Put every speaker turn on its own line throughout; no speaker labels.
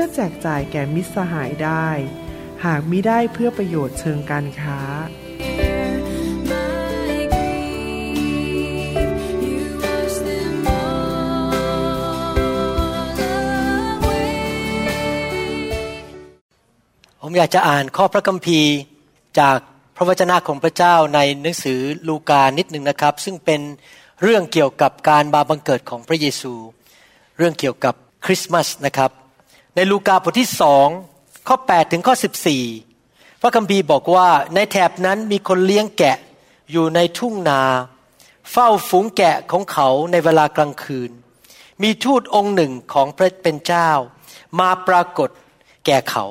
พื่อแจกจ่ายแก่มิตรสหายได้ หากมิได้เพื่อประโยชน์เชิงการค้า
ผมอยากจะอ่านข้อพระคัมภีร์จากพระวจนะของพระเจ้าในหนังสือลูกานิดหนึ่งนะครับ ซึ่งเป็นเรื่องเกี่ยวกับการมาบังเกิดของพระเยซู เรื่องเกี่ยวกับคริสต์มาสนะครับ ในลูกาบทที่สองข้อ8ถึงข้อ14 พระคัมภีร์บอกว่าในแถบนั้นมีคนเลี้ยงแกะอยู่ในทุ่งนา เฝ้าฝูงแกะของเขาในเวลากลางคืน มีทูตองค์หนึ่งของพระเป็นเจ้า มาปรากฏแก่เขา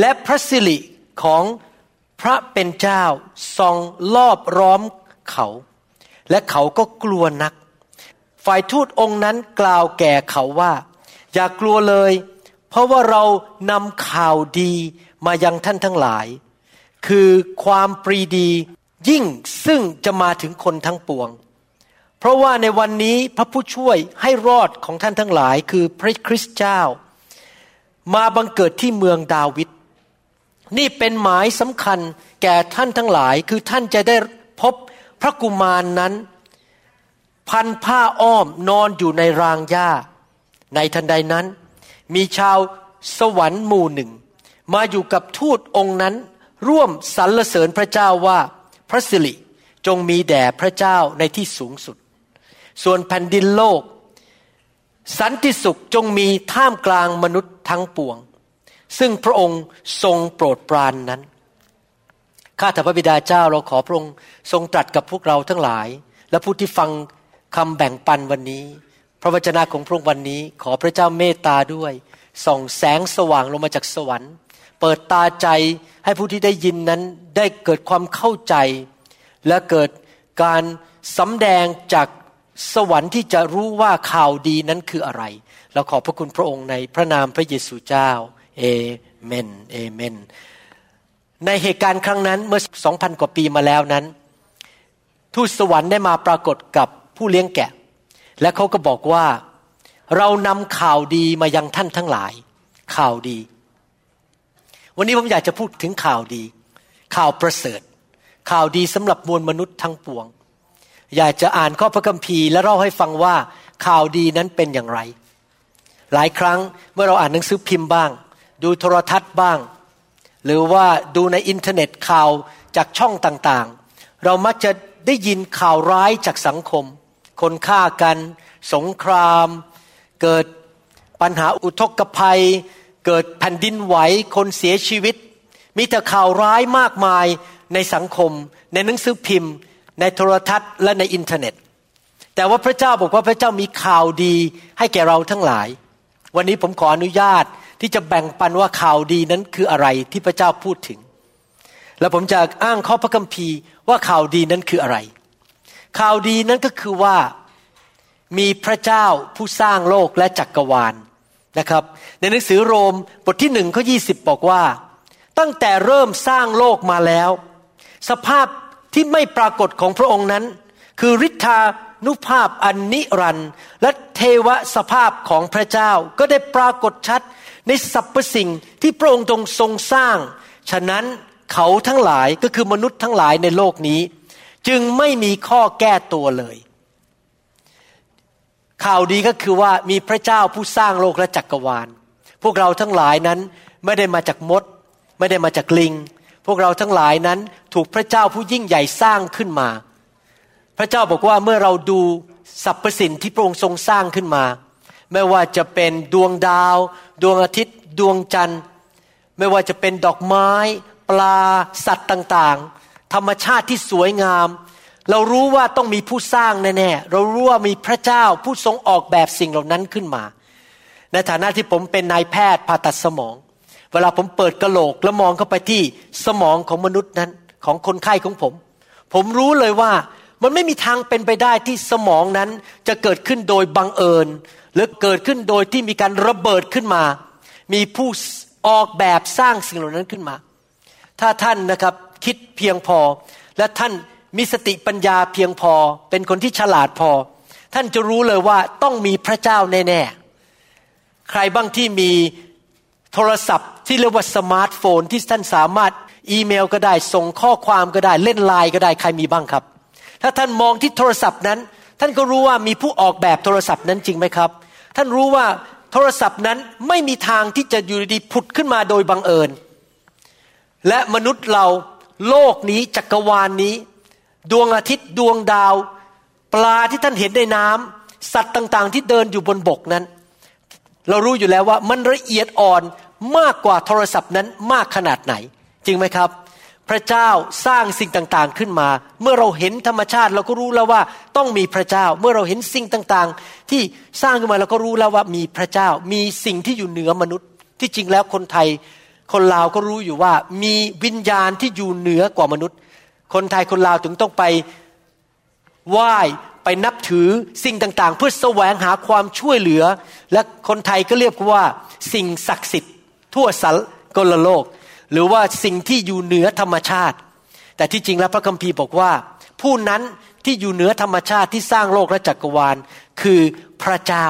และพระสิริของพระเป็นเจ้าส่องรอบร้อมเขา และเขาก็กลัวนัก ฝ่ายทูตองค์นั้นกล่าวแก่เขาว่า อย่ากลัวเลย เพราะว่าเรานำข่าวดีมายังท่านทั้งหลาย คือความปรีดียิ่งซึ่งจะมาถึงคนทั้งปวง เพราะว่าในวันนี้พระผู้ช่วยให้รอดของท่านทั้งหลาย คือพระคริสต์เจ้า มาบังเกิดที่เมืองดาวิดนี่เป็นหมายสำคัญแก่ท่านทั้งหลายคือท่านจะได้พบพระกุมารนนั้น พันผ้าอ้อมนอนอยู่ในรางหญ้า ในทันใดนั้น มีชาวสวรรค์หมู่หนึ่ง มาอยู่กับทูตองค์นั้น ร่วมสรรเสริญพระเจ้าว่าพระสิริจงมีแด่พระเจ้าในที่สูงสุด ส่วนแผ่นดินโลก สันติสุขจงมีท่ามกลางมนุษย์ทั้งปวง ซึ่งพระองค์ทรงโปรดปรานนั้นข้าแต่พระบิดาเจ้าเราขอพระองค์ทรงตรัสกับพวกเราทั้งหลาย และผู้ที่ฟังคำแบ่งปันวันนี้ พระวจนะของพระองค์วันนี้ ขอพระเจ้าเมตตาด้วย ส่องแสงสว่างลงมาจากสวรรค์ เปิดตาใจให้ผู้ที่ได้ยินนั้นได้เกิดความเข้าใจ และเกิดการสำแดงจากสวรรค์ที่จะรู้ว่าข่าวดีนั้นคืออะไร เราขอบพระคุณพระองค์ในพระนามพระเยซูเจ้า เอเมน เอเมน ในเหตุการณ์ครั้งนั้นเมื่อสองพันกว่าปีมาแล้วนั้น ทูตสวรรค์ได้มาปรากฏกับผู้เลี้ยงแกะ และเขาก็บอกว่าเรานำข่าวดีมายังท่านทั้งหลาย ข่าวดี วันนี้ผมอยากจะพูดถึงข่าวดี ข่าวประเสริฐ ข่าวดีสำหรับมวลมนุษย์ทั้งปวง อยากจะอ่านข้อพระคัมภีร์และเล่าให้ฟังว่าข่าวดีนั้นเป็นอย่างไร หลายครั้งเมื่อเราอ่านหนังสือพิมพ์บ้าง ดูโทรทัศน์บ้าง หรือว่าดูในอินเทอร์เน็ตข่าวจากช่องต่างๆ เรามักจะได้ยินข่าวร้ายจากสังคม คนฆ่ากัน สงคราม เกิดปัญหาอุทกภัย เกิดแผ่นดินไหวคนเสียชีวิต มีแต่ข่าวร้ายมากมายในสังคม ในหนังสือพิมพ์ ในโทรทัศน์และในอินเทอร์เน็ต แต่ว่าพระเจ้าบอกว่าพระเจ้ามีข่าวดีให้แก่เราทั้งหลาย วันนี้ผมขออนุญาตที่จะแบ่งปันว่าข่าวดีนั้นคืออะไรที่พระเจ้าพูดถึง แล้วผมจะอ้างข้อพระคัมภีร์ว่าข่าวดีนั้นคืออะไร ข่าวดีนั้นก็คือว่ามีพระเจ้าผู้สร้างโลกและจักรวาลนะครับ ในหนังสือโรมบทที่หนึ่งข้อยีบอกว่า ตั้งแต่เริ่มสร้างโลกมาแล้ว สภาพที่ไม่ปรากฏของพระองค์นั้น คือฤทธานุภาพอันนิรันดร์และเทวสภาพของพระเจ้าก็ได้ปรากฏชัดในสรรพสิ่งที่พระองค์ทรงสร้าง ฉะนั้นเขาทั้งหลายก็คือมนุษย์ทั้งหลายในโลกนี้ จึงไม่มีข้อแก้ตัวเลย ข่าวดีก็คือว่ามีพระเจ้าผู้สร้างโลกและจักรวาล พวกเราทั้งหลายนั้นไม่ได้มาจากมด ไม่ได้มาจากลิง พวกเราทั้งหลายนั้นถูกพระเจ้าผู้ยิ่งใหญ่สร้างขึ้นมา พระเจ้าบอกว่าเมื่อเราดูสรรพสิ่งที่พระองค์ทรงสร้างขึ้นมา ไม่ว่าจะเป็นดวงดาว ดวงอาทิตย์ ดวงจันทร์ ไม่ว่าจะเป็นดอกไม้ ปลาสัตว์ต่างๆ ธรรมชาติที่สวยงาม เรารู้ว่าต้องมีผู้สร้างแน่ๆ เรารู้ว่ามีพระเจ้าผู้ทรงออกแบบสิ่งเหล่านั้นขึ้นมา ในฐานะที่ผมเป็นนายแพทย์ผ่าตัดสมอง เวลาผมเปิดกระโหลกแล้วมองเข้าไปที่สมองของมนุษย์นั้นของคนไข้ของผม ผมรู้เลยว่ามันไม่มีทางเป็นไปได้ที่สมองนั้นจะเกิดขึ้นโดยบังเอิญ หรือเกิดขึ้นโดยที่มีการระเบิดขึ้นมา มีผู้ออกแบบสร้างสิ่งเหล่านั้นขึ้นมา ถ้าท่านนะครับ คิดเพียงพอ และท่านมีสติปัญญาเพียงพอ เป็นคนที่ฉลาดพอ ท่านจะรู้เลยว่าต้องมีพระเจ้าแน่ๆ ใครบ้างที่มีโทรศัพท์ที่เรียกว่าสมาร์ทโฟนที่ท่านสามารถอีเมลก็ได้ส่งข้อความก็ได้เล่นไลน์ก็ได้ใครมีบ้างครับ ถ้าท่านมองที่โทรศัพท์นั้น ท่านก็รู้ว่ามีผู้ออกแบบโทรศัพท์นั้นจริงไหมครับ ท่านรู้ว่าโทรศัพท์นั้นไม่มีทางที่จะอยู่ดีผุดขึ้นมาโดยบังเอิญ และมนุษย์เรา โลกนี้จักรวาลนนี้ ดวงอาทิตย์ดวงดาว ปลาที่ท่านเห็นในน้ำสัตว์ต่างๆ ที่เดินอยู่บนบกนั้น เรารู้อยู่แล้วว่ามันละเอียดอ่อนมากกว่าโทรศัพท์นั้นมากขนาดไหน จริงไหมครับ พระเจ้าสร้างสิ่งต่างๆขึ้นมา เมื่อเราเห็นธรรมชาติเราก็รู้แล้วว่าต้องมีพระเจ้า เมื่อเราเห็นสิ่งต่างๆ ที่สร้างขึ้นมาเราก็รู้แล้วว่ามีพระเจ้า มีสิ่งที่อยู่เหนือมนุษย์ ที่จริงแล้วคนไทย คนลาวก็รู้อยู่ว่ามีวิญญาณที่อยู่เหนือกว่ามนุษย์ คนไทยคนลาวถึงต้องไปไหว้ไปนับถือสิ่งต่างๆ เพื่อแสวงหาความช่วยเหลือ และคนไทยก็เรียกว่าสิ่งศักดิ์สิทธิ์ ทั่วสากลโลก หรือว่าสิ่งที่อยู่เหนือธรรมชาติ แต่ที่จริงแล้วพระคัมภีร์บอกว่า ผู้นั้นที่อยู่เหนือธรรมชาติที่สร้างโลกและจักรวาล คือพระเจ้า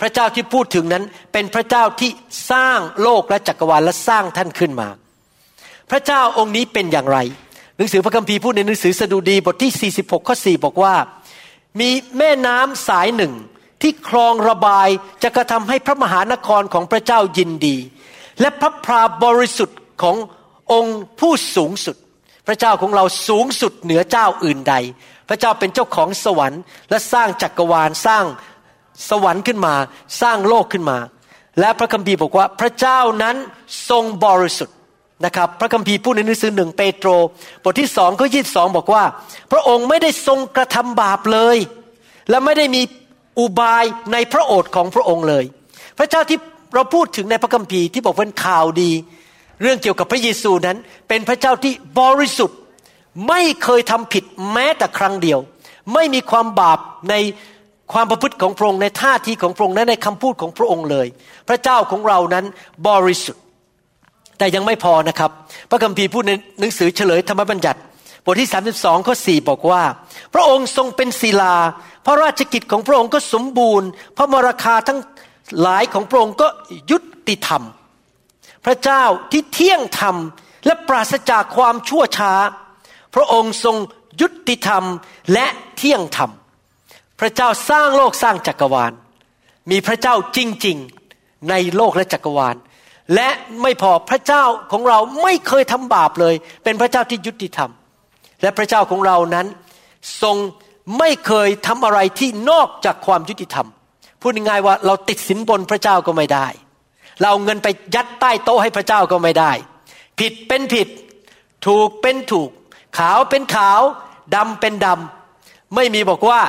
พระเจ้าที่พูดถึงนั้นเป็นพระเจ้าที่สร้างโลกและจักรวาลและสร้างท่านขึ้นมา พระเจ้าองค์นี้เป็นอย่างไร หนังสือพระคัมภีร์พูดในหนังสือสดุดีบทที่ 46 ข้อ 4 บอกว่า มีแม่น้ำสายหนึ่งที่คลองระบายจะกระทำให้พระมหานครของพระเจ้ายินดี และพระพราบริสุทธิ์ขององค์ผู้สูงสุด พระเจ้าของเราสูงสุดเหนือเจ้าอื่นใด พระเจ้าเป็นเจ้าของสวรรค์ และสร้างจักรวาลสร้าง สวรรค์ขึ้นมาสร้างโลกขึ้นมา และพระคัมภีร์บอกว่าพระเจ้านั้นทรงบริสุทธิ์นะครับพระคัมภีร์พูดในหนังสือหนึ่งเปโตร บทที่สองข้อยี่สองบอกว่า พระองค์ไม่ได้ทรงกระทำบาปเลย และไม่ได้มีอุบายในพระโอษฐ์ของพระองค์เลย พระเจ้าที่เราพูดถึงในพระคัมภีร์ที่บอกเป็นข่าวดี เรื่องเกี่ยวกับพระเยซูนั้น เป็นพระเจ้าที่บริสุทธิ์ไม่เคยทำผิดแม้แต่ครั้งเดียว ไม่มีความบาปใน ความประพฤติของพระองค์ในท่าทีของพระองค์และในคำพูดของพระองค์เลย พระเจ้าของเรานั้นบริสุทธิ์ แต่ยังไม่พอนะครับ พระคัมภีร์พูดในหนังสือเฉลยธรรมบัญญัติบทที่ 32ข้อ4บอกว่า พระองค์ทรงเป็นศิลา พระราชกิจของพระองค์ก็สมบูรณ์ พระมราคาทั้งหลายของพระองค์ก็ยุติธรรม พระเจ้าที่เที่ยงธรรมและปราศจากความชั่วช้า พระองค์ทรงยุติธรรมและเที่ยงธรรม พระเจ้าสร้างโลกสร้างจักรวาล มีพระเจ้าจริงๆในโลกและจักรวาล และไม่พอพระเจ้าของเราไม่เคยทำบาปเลย เป็นพระเจ้าที่ยุติธรรม และพระเจ้าของเรานั้น ทรงไม่เคยทำอะไรที่นอกจากความยุติธรรม พูดง่ายๆว่าเราติดสินบนพระเจ้าก็ไม่ได้ เราเงินไปยัดใต้โต๊ะให้พระเจ้าก็ไม่ได้ ผิดเป็นผิด ถูกเป็นถูก ขาวเป็นขาวดำเป็นดำไม่มีบอกว่า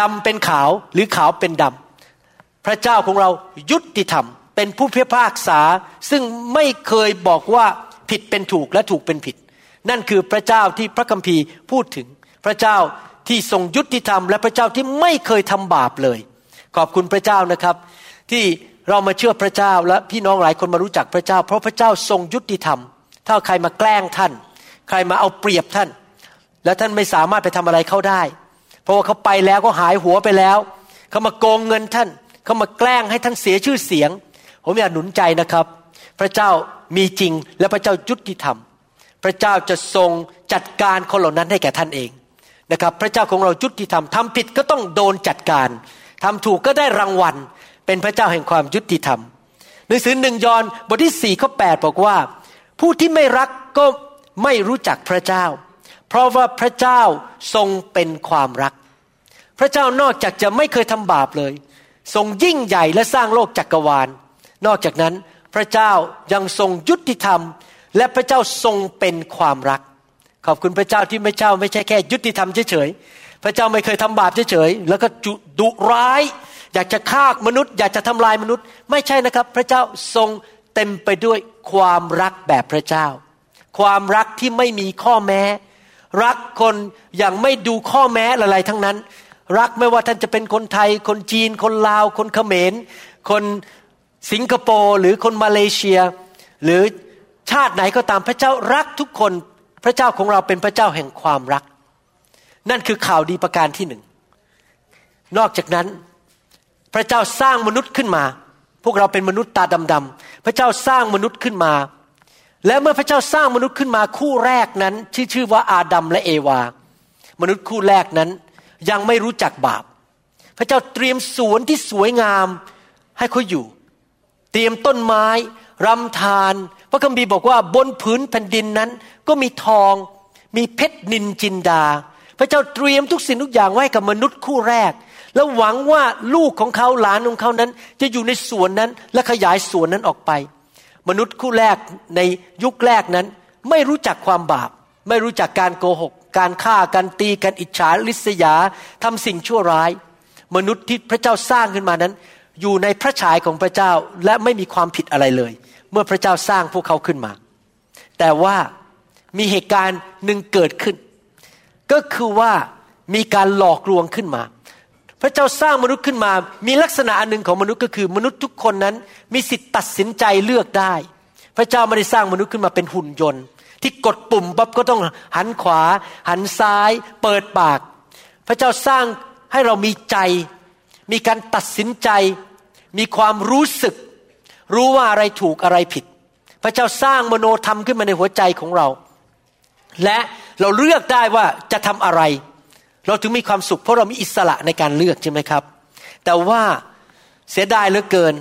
ดำเป็นขาวหรือขาวเป็นดำ พระเจ้าของเรายุติธรรม เป็นผู้พิพากษาซึ่งไม่เคยบอกว่าผิดเป็นถูกและถูกเป็นผิด นั่นคือพระเจ้าที่พระคัมภีร์พูดถึง พระเจ้าที่ทรงยุติธรรม และพระเจ้าที่ไม่เคยทำบาปเลย ขอบคุณพระเจ้านะครับ ที่เรามาเชื่อพระเจ้าและพี่น้องหลายคนมารู้จักพระเจ้า เพราะพระเจ้าทรงยุติธรรม ถ้าใครมาแกล้งท่าน ใครมาเอาเปรียบท่าน และท่านไม่สามารถไปทำอะไรเขาได้ ราะว่าเขาไปแล้วก็หายหัวไปแล้ว เขามาโกงเงินท่าน เขามาแกล้งให้ท่านเสียชื่อเสียง ผมอยากหนุนใจนะครับ พระเจ้ามีจริงและพระเจ้ายุติธรรม พระเจ้าจะทรงจัดการคนเหล่านั้นให้แก่ท่านเองนะครับ พระเจ้าของเรายุติธรรมทำผิดก็ต้องโดนจัดการทำถูกก็ได้รางวัล เป็นพระเจ้าแห่งความยุติธรรมหนังสือหนึ่งยอห์นบทที่สี่ข้อแปดบอกว่า ผู้ที่ไม่รักก็ไม่รู้จักพระเจ้า เพราะว่าพระเจ้าทรงเป็นความรัก พระเจ้านอกจากจะไม่เคยทำบาปเลย ทรงยิ่งใหญ่และสร้างโลกจักกรวาล นอกจากนั้นพระเจ้ายังทรงยุติธรรม และพระเจ้าทรงเป็นความรัก ขอบคุณพระเจ้าที่ไม่เจ้าไม่ใช่แค่ ยุติธรรมเฉยๆพระเจ้าไม่เคยทำบาปเฉยๆแล้วก็ดุร้าย อยากจะฆ่ามนุษย์ อยากจะทำลายมนุษย์ ไม่ใช่นะครับ พระเจ้าทรงเต็มไปด้วยความรักแบบพระเจ้า ความรักที่ไม่มีข้อแม้ รักคนอย่างไม่ดูข้อแม้อะไรทั้งนั้น รักไม่ว่าท่านจะเป็นคนไทย คนจีน คนลาว คนเขมร คนสิงคโปร์หรือคนมาเลเซีย หรือชาติไหนก็ตามพระเจ้ารักทุกคนพระเจ้าของเราเป็นพระเจ้าแห่งความรัก นั่นคือข่าวดีประการที่หนึ่งนอกจากนั้นพระเจ้าสร้างมนุษย์ขึ้นมา พวกเราเป็นมนุษย์ตาดำๆพระเจ้าสร้างมนุษย์ขึ้นมา และเมื่อพระเจ้าสร้างมนุษย์ขึ้นมาคู่แรกนั้นที่ชื่อว่าอาดัมและเอวา มนุษย์คู่แรกนั้นยังไม่รู้จักบาป พระเจ้าเตรียมสวนที่สวยงามให้เขาอยู่ เตรียมต้นไม้รำทาน พระคัมภีร์บอกว่าบนผืนแผ่นดินนั้น ก็มีทอง มีเพชรนินจินดา พระเจ้าเตรียมทุกสิ่งทุกอย่างไว้กับมนุษย์คู่แรก แล้วหวังว่าลูกของเขาหลานของเขานั้น จะอยู่ในสวนนั้นและขยายสวนนั้นออกไป มนุษย์คู่แรกในยุคแรกนั้น ไม่รู้จักความบาป ไม่รู้จักการโกหก การฆ่าการตีการอิจฉาริษยาทำสิ่งชั่วร้าย มนุษย์ที่พระเจ้าสร้างขึ้นมานั้น อยู่ในพระฉายของพระเจ้าและไม่มีความผิดอะไรเลย เมื่อพระเจ้าสร้างพวกเขาขึ้นมา แต่ว่ามีเหตุการณ์หนึ่งเกิดขึ้น ก็คือว่ามีการหลอกลวงขึ้นมา พระเจ้าสร้างมนุษย์ขึ้นมา มีลักษณะอันหนึ่งของมนุษย์ก็คือ มนุษย์ทุกคนนั้นมีสิทธิ์ตัดสินใจเลือกได้ พระเจ้าไม่ได้สร้างมนุษย์ขึ้นมาเป็นหุ่นยนต์ ที่กดปุ่มปั๊บก็ต้องหันขวา หันซ้าย เปิดปาก พระเจ้าสร้างให้เรามีใจ มีการตัดสินใจ มีความรู้สึก รู้ว่าอะไรถูกอะไรผิด พระเจ้าสร้างมโนธรรมขึ้นมาในหัวใจของเรา และเราเลือกได้ว่าจะทำอะไร เราถึงมีความสุขเพราะเรามีอิสระในการเลือกใช่ไหมครับ แต่ว่าเสียดายเหลือเกิน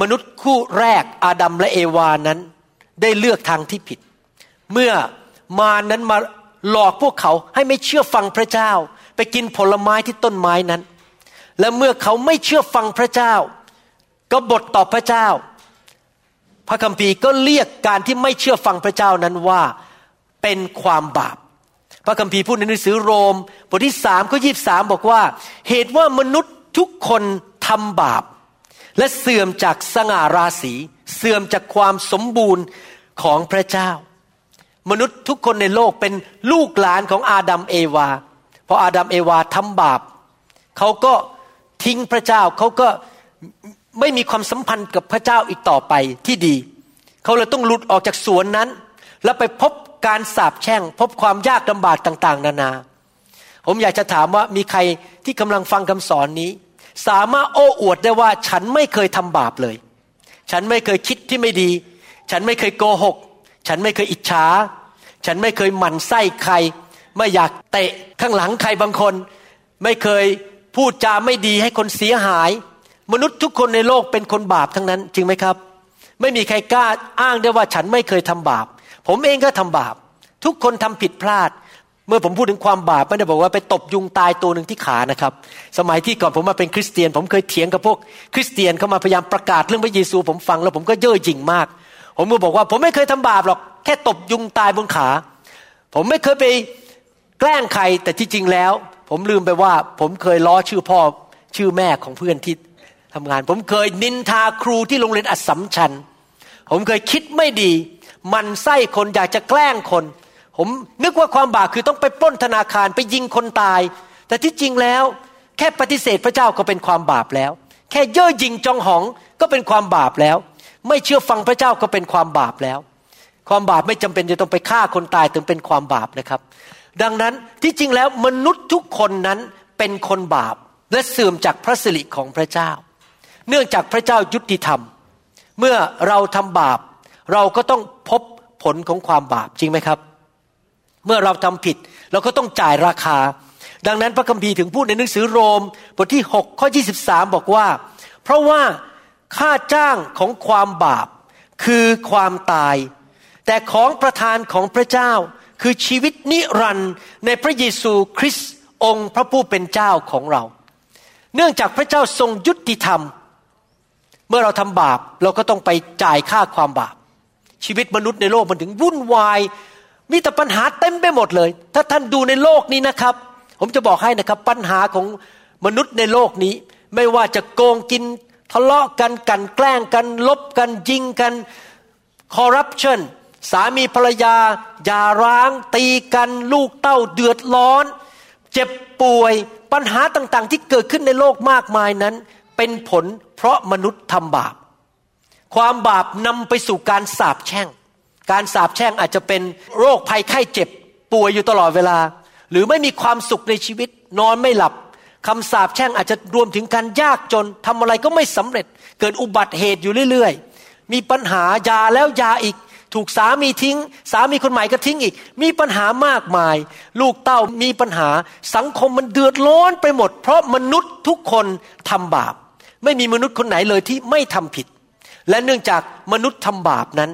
มนุษย์คู่แรกอาดัมและเอวานั้น ได้เลือกทางที่ผิด เมื่อมานั้นมาหลอกพวกเขาให้ไม่เชื่อฟังพระเจ้า ไปกินผลไม้ที่ต้นไม้นั้น และเมื่อเขาไม่เชื่อฟังพระเจ้า ก็บทต่อพระเจ้า พระคัมภีร์ก็เรียกการที่ไม่เชื่อฟังพระเจ้านั้นว่าเป็นความบาป พระคัมภีร์พูดในหนังสือโรม บทที่สามข้อยีบสามบอกว่า เหตุว่ามนุษย์ทุกคนทำบาป และเสื่อมจากสง่าราศี เสื่อมจากความสมบูรณ์ของพระเจ้า มนุษย์ทุกคนในโลกเป็นลูกหลานของอาดัมเอวาพออาดัมเอวาทำบาปเขาก็ทิ้งพระเจ้าเขาก็ไม่มีความสัมพันธ์กับพระเจ้าอีกต่อไปที่ดี เขาเลยต้องหลุดออกจากสวนนั้น แล้วไปพบ การสาปแช่ง พบความยากลำบากต่าง ๆ นานา ผมอยากจะถามว่ามีใครที่กำลังฟังคำสอนนี้ สามารถโอ้อวดได้ว่าฉันไม่เคยทำบาปเลย ฉันไม่เคยคิดที่ไม่ดี ฉันไม่เคยโกหก ฉันไม่เคยอิจฉา ฉันไม่เคยหมั่นไส้ใคร ไม่อยากเตะข้างหลังใครบางคน ไม่เคยพูดจาไม่ดีให้คนเสียหาย มนุษย์ทุกคนในโลกเป็นคนบาปทั้งนั้น จริงไหมครับ ไม่มีใครกล้าอ้างได้ว่าฉันไม่เคยทำบาป ผมเองก็ทำบาป ทุกคนทำผิดพลาด เมื่อผมพูดถึงความบาปไม่ได้บอกว่าไปตบยุงตายตัวหนึ่งที่ขานะครับ สมัยที่ก่อนผมมาเป็นคริสเตียน ผมเคยเถียงกับพวก คริสเตียนเข้ามาพยายามประกาศเรื่องพระเยซู ผมฟังแล้วผมก็เย่อหยิ่งมาก ผมก็บอกว่าผมไม่เคยทำบาปหรอกแค่ตบยุงตายบนขา ผมไม่เคยไปแกล้งใครแต่ที่จริงแล้ว ผมลืมไปว่า ผมเคยล้อชื่อพ่อชื่อแม่ของเพื่อนที่ทำงาน ผมเคยนินทาครูที่โรงเรียนอัศมชัญผมเคยคิดไม่ดี มันไส้คนอยากจะแกล้งคน ผมนึกว่าความบาปคือต้องไปปล้นธนาคารไปยิงคนตาย แต่ที่จริงแล้ว แค่ปฏิเสธพระเจ้าก็เป็นความบาปแล้ว แค่เย่อหยิ่งจองหองก็เป็นความบาปแล้ว ไม่เชื่อฟังพระเจ้าก็เป็นความบาปแล้ว ความบาปไม่จำเป็นจะต้องไปฆ่าคนตายถึงเป็นความบาปนะครับ ดังนั้นที่จริงแล้วมนุษย์ทุกคนนั้นเป็นคนบาปและเสื่อมจากพระสิริของพระเจ้า เนื่องจากพระเจ้ายุติธรรม เมื่อเราทำบาป เราก็ต้องพบผลของความบาปจริงไหมครับ เมื่อเราทำผิดเราก็ต้องจ่ายราคา ดังนั้นพระคัมภีร์ถึงพูดในหนังสือโรมบทที่ 6 ข้อ 23 บอกว่า เพราะว่าค่าจ้างของความบาปคือความตาย แต่ของประทานของพระเจ้าคือชีวิตนิรันดร์ในพระเยซูคริสต์องค์พระผู้เป็นเจ้าของเรา เนื่องจากพระเจ้าทรงยุติธรรม เมื่อเราทำบาปเราก็ต้องไปจ่ายค่าความบาป ชีวิตมนุษย์ในโลกมันถึงวุ่นวาย มีแต่ปัญหาเต็มไปหมดเลย ถ้าท่านดูในโลกนี้นะครับ ผมจะบอกให้นะครับ ปัญหาของมนุษย์ในโลกนี้ ไม่ว่าจะโกงกินทะเลาะกันกันแกล้งกัน ลบกันยิงกันคอร์รัปชันสามีภรรยาอย่าร้าง ตีกัน ลูกเต้าเดือดร้อน เจ็บป่วยปัญหาต่างๆ ที่เกิดขึ้นในโลกมากมายนั้น เป็นผลเพราะมนุษย์ทำบาป ความบาปนำไปสู่การสาปแช่ง การสาปแช่งอาจจะเป็นโรคภัยไข้เจ็บป่วยอยู่ตลอดเวลา หรือไม่มีความสุขในชีวิต นอนไม่หลับคำสาปแช่งอาจจะรวมถึงการยากจนทำอะไรก็ไม่สำเร็จ เกิดอุบัติเหตุอยู่เรื่อยๆ มีปัญหายาแล้วยาอีก ถูกสามีทิ้ง สามีคนใหม่ก็ทิ้งอีก มีปัญหามากมาย ลูกเต้ามีปัญหาสังคมมันเดือดร้อนไปหมด เพราะมนุษย์ทุกคนทำบาป ไม่มีมนุษย์คนไหนเลยที่ไม่ทำผิด และเนื่องจากมนุษย์ทำบาปนั้น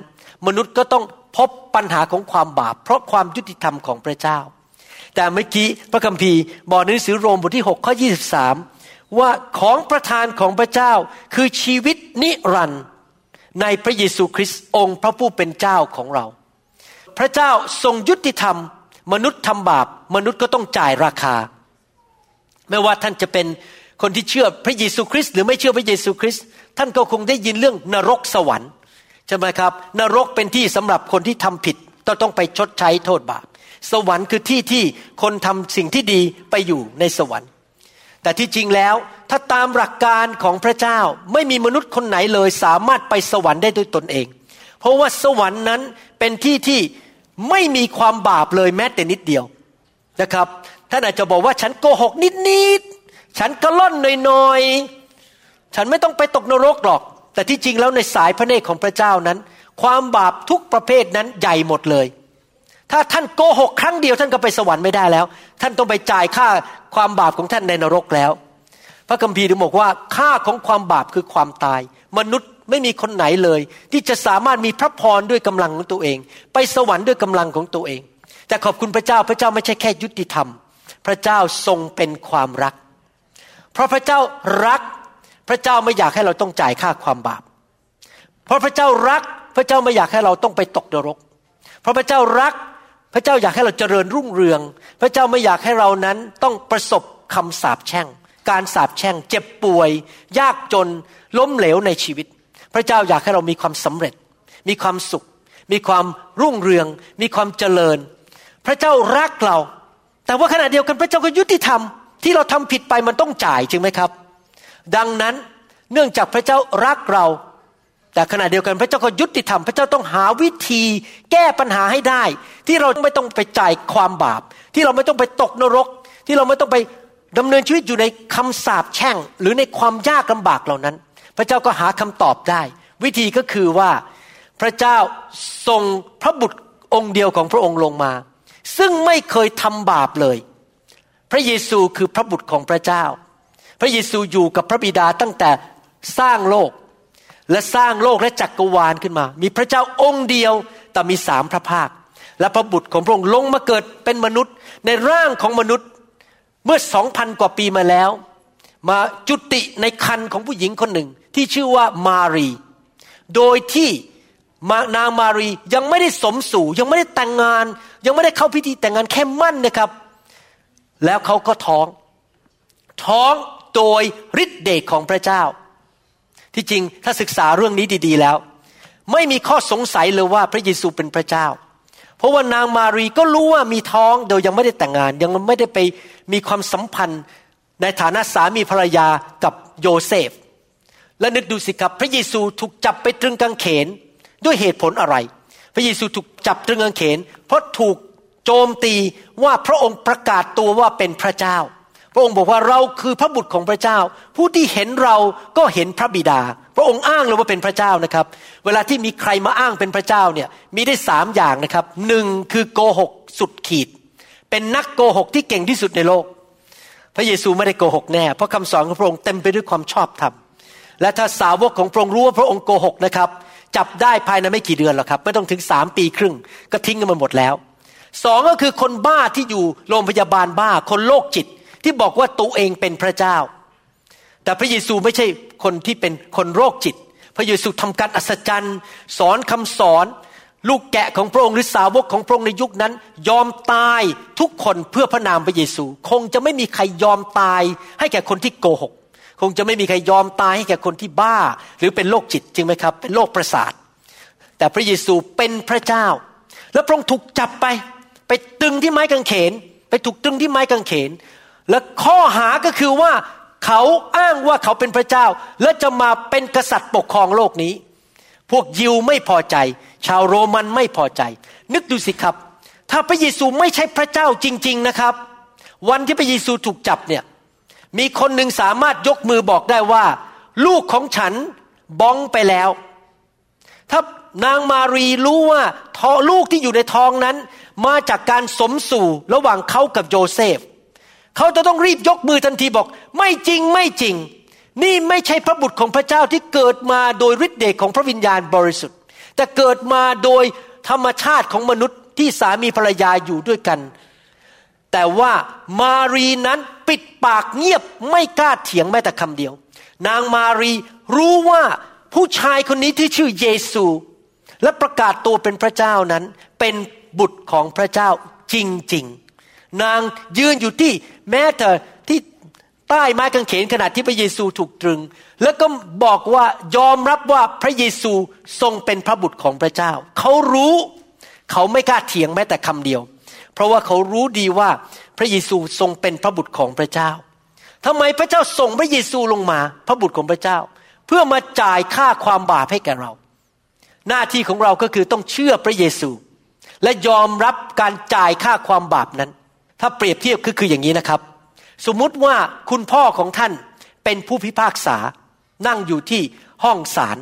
มนุษย์ก็ต้องพบปัญหาของความบาป เพราะความยุติธรรมของพระเจ้า แต่เมื่อกี้พระคัมภีร์บอกในหนังสือโรมบทที่6ข้อ23 ว่าของประทานของพระเจ้าคือชีวิตนิรันดร์ในพระเยซูคริสต์องค์พระผู้เป็นเจ้าของเรา พระเจ้าทรงยุติธรรม มนุษย์ทำบาป มนุษย์ก็ต้องจ่ายราคา ไม่ว่าท่านจะเป็นคนที่เชื่อพระเยซูคริสต์หรือไม่เชื่อพระเยซูคริสต์ ท่านก็คงได้ยินเรื่องนรกสวรรค์ใช่ไหมครับ นรกเป็นที่สำหรับคนที่ทำผิดต้องต้องไปชดใช้โทษบาป สวรรค์คือที่ที่คนทำสิ่งที่ดีไปอยู่ในสวรรค์ แต่ที่จริงแล้วถ้าตามหลักการของพระเจ้าไม่มีมนุษย์คนไหนเลยสามารถไปสวรรค์ได้ด้วยตนเอง เพราะว่าสวรรค์นั้นเป็นที่ที่ไม่มีความบาปเลยแม้แต่นิดเดียวนะครับท่านอาจจะบอกว่าฉันโกหกนิดนิดฉันกระล่อนหน่อยๆ ฉันไม่ต้องไปตกนรกหรอก แต่ที่จริงแล้วในสายพระเนตรของพระเจ้านั้น ความบาปทุกประเภทนั้นใหญ่หมดเลย ถ้าท่านโกหกครั้งเดียวท่านก็ไปสวรรค์ไม่ได้แล้ว ท่านต้องไปจ่ายค่าความบาปของท่านในนรกแล้ว พระคัมภีร์ถึงบอกว่าค่าของความบาปคือความตาย มนุษย์ไม่มีคนไหนเลย ที่จะสามารถมีพระพรด้วยกำลังของตัวเอง ไปสวรรค์ด้วยกำลังของตัวเอง แต่ขอบคุณพระเจ้าพระเจ้าไม่ใช่แค่ยุติธรรม พระเจ้าทรงเป็นความรัก เพราะพระเจ้ารัก พระเจ้าไม่อยากให้เราต้องจ่ายค่าความบาป เพราะพระเจ้ารักพระเจ้าไม่อยากให้เราต้องไปตกนรก เพราะพระเจ้ารักพระเจ้าอยากให้เราเจริญรุ่งเรือง พระเจ้าไม่อยากให้เรานั้นต้องประสบคำสาปแช่ง การสาปแช่ง เจ็บป่วย ยากจนล้มเหลวในชีวิต พระเจ้าอยากให้เรามีความสำเร็จ มีความสุข มีความรุ่งเรือง มีความเจริญ พระเจ้ารักเรา แต่ว่าขณะเดียวกันพระเจ้าก็ยุติธรรมที่เราทำผิดไปมันต้องจ่ายจริงไหมครับ ดังนั้นเนื่องจากพระเจ้ารักเรา แต่ขณะเดียวกันพระเจ้าก็ยุติธรรม พระเจ้าต้องหาวิธีแก้ปัญหาให้ได้ ที่เราไม่ต้องไปจ่ายความบาป ที่เราไม่ต้องไปตกนรก ที่เราไม่ต้องไปดำเนินชีวิตอยู่ในคำสาปแช่ง หรือในความยากลำบากเหล่านั้น พระเจ้าก็หาคำตอบได้ วิธีก็คือว่าพระเจ้าส่งพระบุตรองค์เดียวของพระองค์ลงมา ซึ่งไม่เคยทำบาปเลย พระเยซูคือพระบุตรของพระเจ้า พระเยซูอยู่กับพระบิดาตั้งแต่สร้างโลก และสร้างโลกและจักกรวาลขึ้นมา มีพระเจ้าองค์เดียวแต่มีสามพระภาค และพระบุตรของพระองค์ลงมาเกิดเป็นมนุษย์ในร่างของมนุษย์เมื่อสองพันกว่าปีมาแล้ว มาจุติในคันของผู้หญิงคนหนึ่งที่ชื่อว่ามารี โดยที่นางมารียังไม่ได้สมสู่ ยังไม่ได้แต่งงาน ยังไม่ได้เข้าพิธีแต่งงานแค่มั่นนะครับ แล้วเขาก็ท้อง ท้อง โดยฤทธิเดชของพระเจ้า ที่จริงถ้าศึกษาเรื่องนี้ดี ๆแล้ว ไม่มีข้อสงสัยเลยว่าพระเยซูเป็นพระเจ้า เพราะว่านางมารีก็รู้ว่ามีท้องโดยยังไม่ได้แต่งงาน ยังไม่ได้ไปมีความสัมพันธ์ในฐานะสามีภรรยากับโยเซฟ และนึกดูสิครับพระเยซูถูกจับไปตรึงกางเขนด้วยเหตุผลอะไร พระเยซูถูกจับตรึงกางเขน เพราะถูกโจมตีว่าพระองค์ประกาศตัวว่าเป็นพระเจ้า พระองค์บอกว่าเราคือพระบุตรของพระเจ้า ผู้ที่เห็นเราก็เห็นพระบิดา พระองค์อ้างเลยว่าเป็นพระเจ้านะครับ เวลาที่มีใครมาอ้างเป็นพระเจ้าเนี่ยมีได้สามอย่างนะครับหนึ่งคือโกหกสุดขีด เป็นนักโกหกที่เก่งที่สุดในโลก พระเยซูไม่ได้โกหกแน่เพราะคำสอนของพระองค์เต็มไปด้วยความชอบธรรมและถ้าสาวกของพระองค์รู้ว่าพระองค์โกหกนะครับจับได้ภายในไม่กี่เดือนหรอกครับ ไม่ต้องถึงสามปีครึ่ง ก็ทิ้งกันมาหมดแล้วสองก็คือคนบ้าที่อยู่โรงพยาบาลบ้า คนโรคจิต ที่บอกว่าตัวเองเป็นพระเจ้า แต่พระเยซูไม่ใช่คนที่เป็นคนโรคจิต พระเยซูทำการอัศจรรย์ สอนคำสอน ลูกแกะของพระองค์หรือสาวกของพระองค์ในยุคนั้น ยอมตายทุกคนเพื่อพระนามพระเยซู คงจะไม่มีใครยอมตายให้แก่คนที่โกหก คงจะไม่มีใครยอมตายให้แก่คนที่บ้า หรือเป็นโรคจิตจริงไหมครับ เป็นโรคประสาท แต่พระเยซูเป็นพระเจ้า แล้วพระองค์ถูกจับไป ไปตึงที่ไม้กางเขน ไปถูกตึงที่ไม้กางเขน และข้อหาก็คือว่าเขาอ้างว่าเขาเป็นพระเจ้า และจะมาเป็นกษัตริย์ปกครองโลกนี้ พวกยิวไม่พอใจ ชาวโรมันไม่พอใจ นึกดูสิครับ ถ้าพระเยซูไม่ใช่พระเจ้าจริง ๆนะครับ วันที่พระเยซูถูกจับเนี่ยมีคนหนึ่งสามารถยกมือบอกได้ว่า ลูกของฉันบ้องไปแล้ว ถ้านางมารีรู้ว่าทอลูกที่อยู่ในท้องนั้น มาจากการสมสู่ระหว่างเขากับโยเซฟ เขาจะต้องรีบยกมือทันทีบอก ไม่จริงไม่จริง นี่ไม่ใช่พระบุตรของพระเจ้าที่เกิดมาโดยฤทธิเดชของพระวิญญาณบริสุทธิ์ แต่เกิดมาโดยธรรมชาติของมนุษย์ที่สามีภรรยาอยู่ด้วยกัน แต่ว่ามารีนั้นปิดปากเงียบไม่กล้าเถียงแม้แต่คำเดียว นางมารีรู้ว่าผู้ชายคนนี้ที่ชื่อเยซู และประกาศตัวเป็นพระเจ้านั้นเป็นบุตรของพระเจ้าจริงๆ นางยืนอยู่ที่ แม้แต่ที่ใต้ไม้กางเขนขณะที่พระเยซูถูกตรึง แล้วก็บอกว่ายอมรับว่าพระเยซูทรงเป็นพระบุตรของพระเจ้า เขารู้เขาไม่กล้าเถียงแม้แต่คำเดียว เพราะว่าเขารู้ดีว่าพระเยซูทรงเป็นพระบุตรของพระเจ้าทำไมพระเจ้าส่งพระเยซูลงมา พระบุตรของพระเจ้า เพื่อมาจ่ายค่าความบาปให้แก่เรา หน้าที่ของเราก็คือต้องเชื่อพระเยซู และยอมรับการจ่ายค่าความบาปนั้น ถ้าเปรียบเทียบก็คืออย่างนี้นะครับ สมมุติว่าคุณพ่อของท่านเป็นผู้พิพากษานั่งอยู่ที่ห้องศาล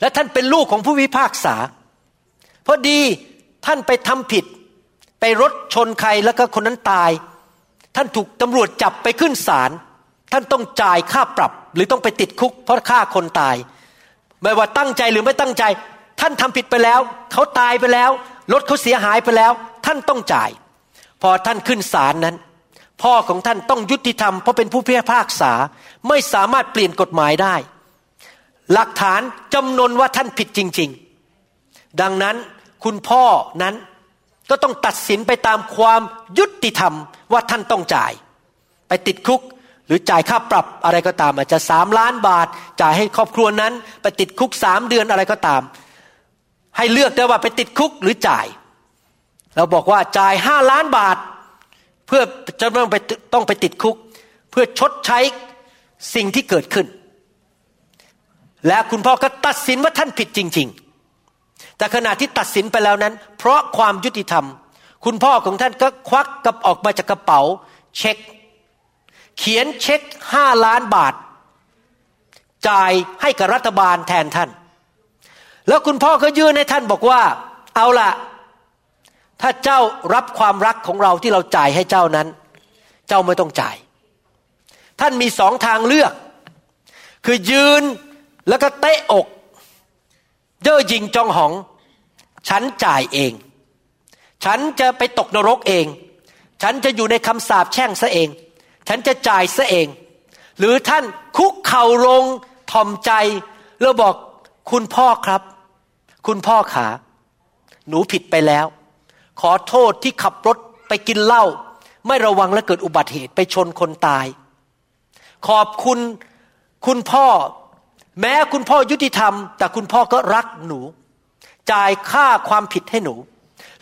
และท่านเป็นลูกของผู้พิพากษาพอดีท่านไปทำผิด ไปรถชนใครแล้วก็คนนั้นตาย ท่านถูกตำรวจจับไปขึ้นศาลท่านต้องจ่ายค่าปรับ หรือต้องไปติดคุก เพราะฆ่าคนตาย ไม่ว่าตั้งใจหรือไม่ตั้งใจ ท่านทำผิดไปแล้ว เขาตายไปแล้วรถเขาเสียหายไปแล้ว ท่านต้องจ่าย พอท่านขึ้นศาลนั้น พ่อของท่านต้องยุติธรรมเพราะเป็นผู้พิพากษาไม่สามารถเปลี่ยนกฎหมายได้ หลักฐานจำนวนว่าท่านผิดจริง ๆ ดังนั้นคุณพ่อนั้นก็ต้องตัดสินไปตามความยุติธรรมว่าท่านต้องจ่าย ไปติดคุกหรือจ่ายค่าปรับอะไรก็ตาม อาจจะสามล้านบาท จ่ายให้ครอบครัวนั้น ไปติดคุกสามเดือนอะไรก็ตาม ให้เลือกได้ว่าไปติดคุกหรือจ่าย เราบอกว่าจ่ายห้าล้านบาท เพื่อจะต้องไปต้องไปติดคุก เพื่อชดใช้สิ่งที่เกิดขึ้น และคุณพ่อก็ตัดสินว่าท่านผิดจริง ๆ แต่ขณะที่ตัดสินไปแล้วนั้น เพราะความยุติธรรม คุณพ่อของท่านก็ควักกับออกมาจากกระเป๋า เช็ค เขียนเช็คห้าล้านบาท จ่ายให้กับรัฐบาลแทนท่าน แล้วคุณพ่อก็ยื่นให้ท่านบอกว่า เอาละ ถ้าเจ้ารับความรักของเราที่เราจ่ายให้เจ้านั้น เจ้าไม่ต้องจ่าย ท่านมีสองทางเลือก คือยืนแล้วก็เตะอก เย่อหยิงจองหอง ฉันจ่ายเอง ฉันจะไปตกนรกเอง ฉันจะอยู่ในคำสาปแช่งซะเอง ฉันจะจ่ายซะเอง หรือท่านคุกเข่าลงทอมใจ แล้วบอกคุณพ่อครับ คุณพ่อขา หนูผิดไปแล้ว ขอโทษที่ขับรถไปกินเหล้าไม่ระวังและเกิดอุบัติเหตุไปชนคนตาย ขอบคุณคุณพ่อ แม้คุณพ่อยุติธรรม แต่คุณพ่อก็รักหนู จ่ายค่าความผิดให้หนู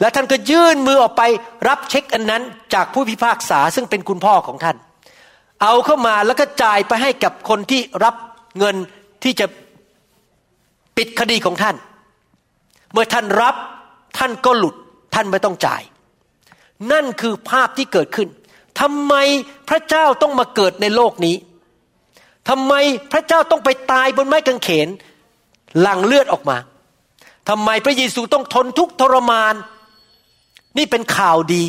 แล้วท่านก็ยื่นมือออกไปรับเช็คอันนั้นจากผู้พิพากษาซึ่งเป็นคุณพ่อของท่าน เอาเข้ามาแล้วก็จ่ายไปให้กับคนที่รับเงินที่จะปิดคดีของท่าน เมื่อท่านรับท่านก็หลุด ท่านไม่ต้องจ่าย นั่นคือภาพที่เกิดขึ้นทำไมพระเจ้าต้องมาเกิดในโลกนี้ทำไมพระเจ้าต้องไปตายบนไม้กางเขน หลั่งเลือดออกมาทำไมพระเยซูต้องทนทุกข์ทรมาน นี่เป็นข่าวดี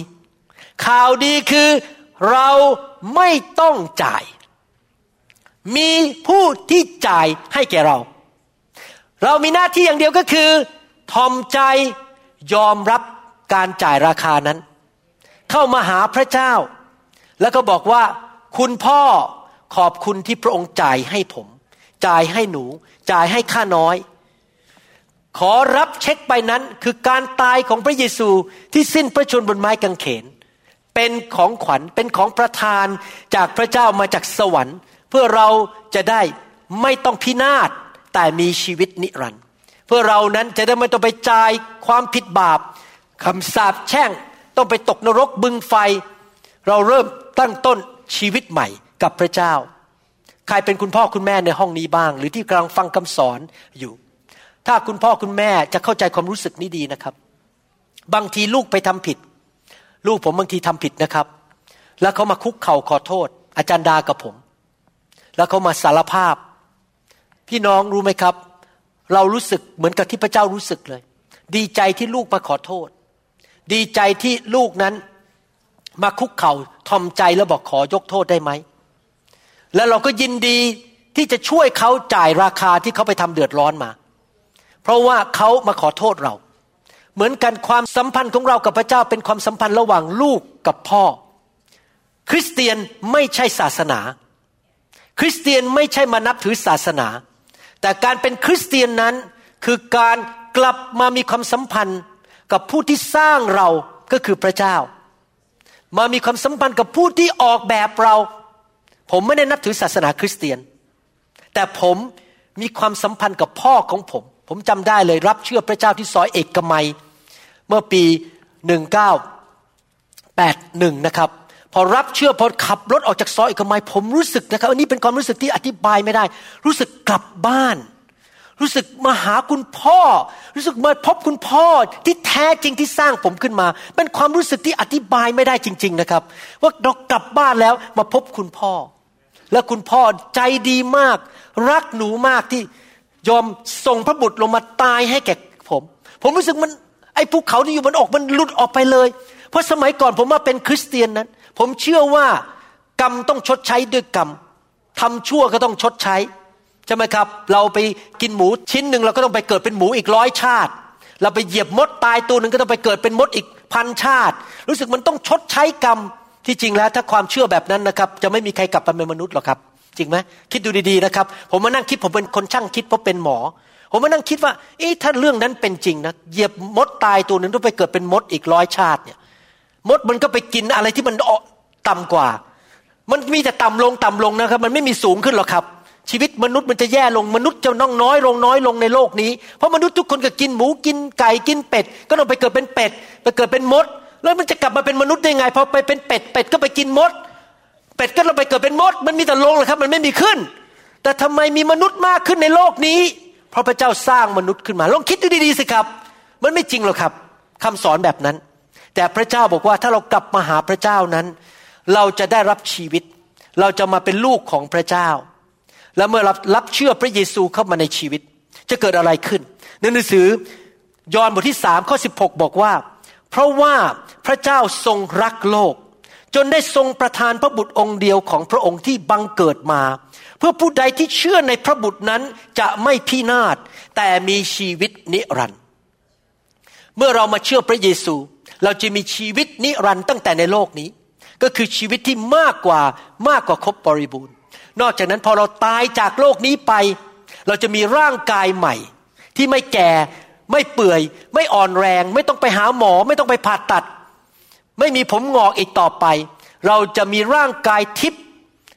ข่าวดีคือเราไม่ต้องจ่าย มีผู้ที่จ่ายให้แก่เรา เรามีหน้าที่อย่างเดียวก็คือ ทอมใจยอมรับ การจ่ายราคานั้น เข้ามาหาพระเจ้า แล้วก็บอกว่า คุณพ่อขอบคุณที่พระองค์จ่ายให้ผม จ่ายให้หนู จ่ายให้ข้าน้อย ขอรับเช็คใบนั้นคือการตายของพระเยซูที่สิ้นพระชนบนไม้กางเขน เป็นของขวัญเป็นของประทานจากพระเจ้ามาจากสวรรค์ เพื่อเราจะได้ไม่ต้องพินาศแต่มีชีวิตนิรันดร์เพื่อเรานั้นจะได้ไม่ต้องไปจ่ายความผิดบาป คำสาปแช่งต้องไปตกนรกบึงไฟ เราเริ่มตั้งต้นชีวิตใหม่กับพระเจ้า ใครเป็นคุณพ่อคุณแม่ในห้องนี้บ้าง หรือที่กำลังฟังคำสอนอยู่ ถ้าคุณพ่อคุณแม่จะเข้าใจความรู้สึกนี้ดีนะครับ บางทีลูกไปทำผิด ลูกผมบางทีทำผิดนะครับ แล้วเขามาคุกเข่าขอโทษ อาจารย์ดากับผม แล้วเขามาสารภาพ พี่น้องรู้ไหมครับ เรารู้สึกเหมือนกับที่พระเจ้ารู้สึกเลย ดีใจที่ลูกมาขอโทษ ดีใจที่ลูกนั้นมาคุกเขา่าทอมใจแล้วบอกขอยกโทษได้ไหม แล้วเราก็ยินดีที่จะช่วยเขาจ่ายราคาที่เขาไปทำเดือดร้อนมา เพราะว่าเขามาขอโทษเรา เหมือนกันความสัมพันธ์ของเรากับพระเจ้าเป็นความสัมพันธ์ระหว่างลูกกับพ่อ คริสเตียนไม่ใช่ศาสนา คริสเตียนไม่ใช่มานับถือศาสนา แต่การเป็นคริสเตียนนั้นคือการกลับมามีความสัมพันธ์ กับผู้ที่สร้างเราก็คือพระเจ้า มามีความสัมพันธ์กับผู้ที่ออกแบบเรา ผมไม่ได้นับถือศาสนาคริสเตียน แต่ผมมีความสัมพันธ์กับพ่อของผม ผมจำได้เลยรับเชื่อพระเจ้าที่ซอยเอกมัย เมื่อปี1981นะครับพอรับเชื่อพอขับรถออกจากซอยเอกมัย ผมรู้สึกนะครับอันนี้เป็นความรู้สึกที่อธิบายไม่ได้ รู้สึกกลับบ้าน รู้สึกมาหาคุณพ่อ รู้สึกมาพบคุณพ่อที่แท้จริงที่สร้างผมขึ้นมา เป็นความรู้สึกที่อธิบายไม่ได้จริง ๆนะครับ ว่าเรากลับบ้านแล้วมาพบคุณพ่อ และคุณพ่อใจดีมาก รักหนูมากที่ยอมส่งพระบุตรลงมาตายให้แก่ผม ผมรู้สึกมันไอ้ภูเขาที่อยู่บนอกมันหลุดออกไปเลย เพราะสมัยก่อนผมมาเป็นคริสเตียนนั้น ผมเชื่อว่ากรรมต้องชดใช้ด้วยกรรมทำชั่วก็ต้องชดใช้ ใช่ไหมครับ เราไปกินหมูชิ้นหนึ่งเราก็ต้องไปเกิดเป็นหมูอีกร้อยชาติ เราไปเหยียบมดตายตัวหนึ่งก็ต้องไปเกิดเป็นมดอีกพันชาติ รู้สึกมันต้องชดใช้กรรมที่จริงแล้วถ้าความเชื่อแบบนั้นนะครับจะไม่มีใครกลับมาเป็นมนุษย์หรอกครับจริงไหมคิดดูดีๆนะครับ ผมมานั่งคิดผมเป็นคนช่างคิดเพราะเป็นหมอ ผมมานั่งคิดว่าเอ๊ะถ้าเรื่องนั้นเป็นจริงนะเหยียบมดตายตัวหนึ่งต้องไปเกิดเป็นมดอีกร้อยชาติเนี่ยมดมันก็ไปกินอะไรที่มันต่ำกว่า มันมีแต่ต่ำลงต่ำลงนะครับ มันไม่มีสูงขึ้นหรอกครับ ชีวิตมนุษย์มันจะแย่ลงมนุษย์จะน้องน้อยลงน้อยลงในโลกนี้ เพราะมนุษย์ทุกคนก็กินหมูกินไก่กินเป็ด ก็ต้องไปเกิดเป็นเป็ด ไปเกิดเป็นมด แล้วมันจะกลับมาเป็นมนุษย์ได้ไงพอไปเป็นเป็ดเป็ดก็ไปกินมด เป็ดก็เราไปเกิดเป็นมด มันมีแต่ลงเลยครับ มันไม่มีขึ้น แต่ทำไมมีมนุษย์มากขึ้นในโลกนี้ เพราะพระเจ้าสร้างมนุษย์ขึ้นมาลองคิดดูดีๆสิครับ มันไม่จริงหรอกครับคำสอนแบบนั้น แต่พระเจ้าบอกว่าถ้าเรากลับมาหาพระเจ้านั้น เราจะได้รับชีวิต เราจะมาเป็นลูกของพระเจ้า และเมื่อรับรับเชื่อพระเยซูเข้ามาในชีวิต จะเกิดอะไรขึ้นในหนังสือยอห์นบทที่สามข้อสิบหกบอกว่า เพราะว่าพระเจ้าทรงรักโลก จนได้ทรงประทานพระบุตรองค์เดียวของพระองค์ที่บังเกิดมา เพื่อผู้ใดที่เชื่อในพระบุตรนั้นจะไม่พินาศแต่มีชีวิตนิรันดร์เมื่อเรามาเชื่อพระเยซู เราจะมีชีวิตนิรันดร์ตั้งแต่ในโลกนี้ ก็คือชีวิตที่มากกว่ามากกว่าครบบริบูรณ์ นอกจากนั้นพอเราตายจากโลกนี้ไป เราจะมีร่างกายใหม่ ที่ไม่แก่ไม่เปื่อย ไม่อ่อนแรง ไม่ต้องไปหาหมอ ไม่ต้องไปผ่าตัด ไม่มีผมงอกอีกต่อไป เราจะมีร่างกายทิพย์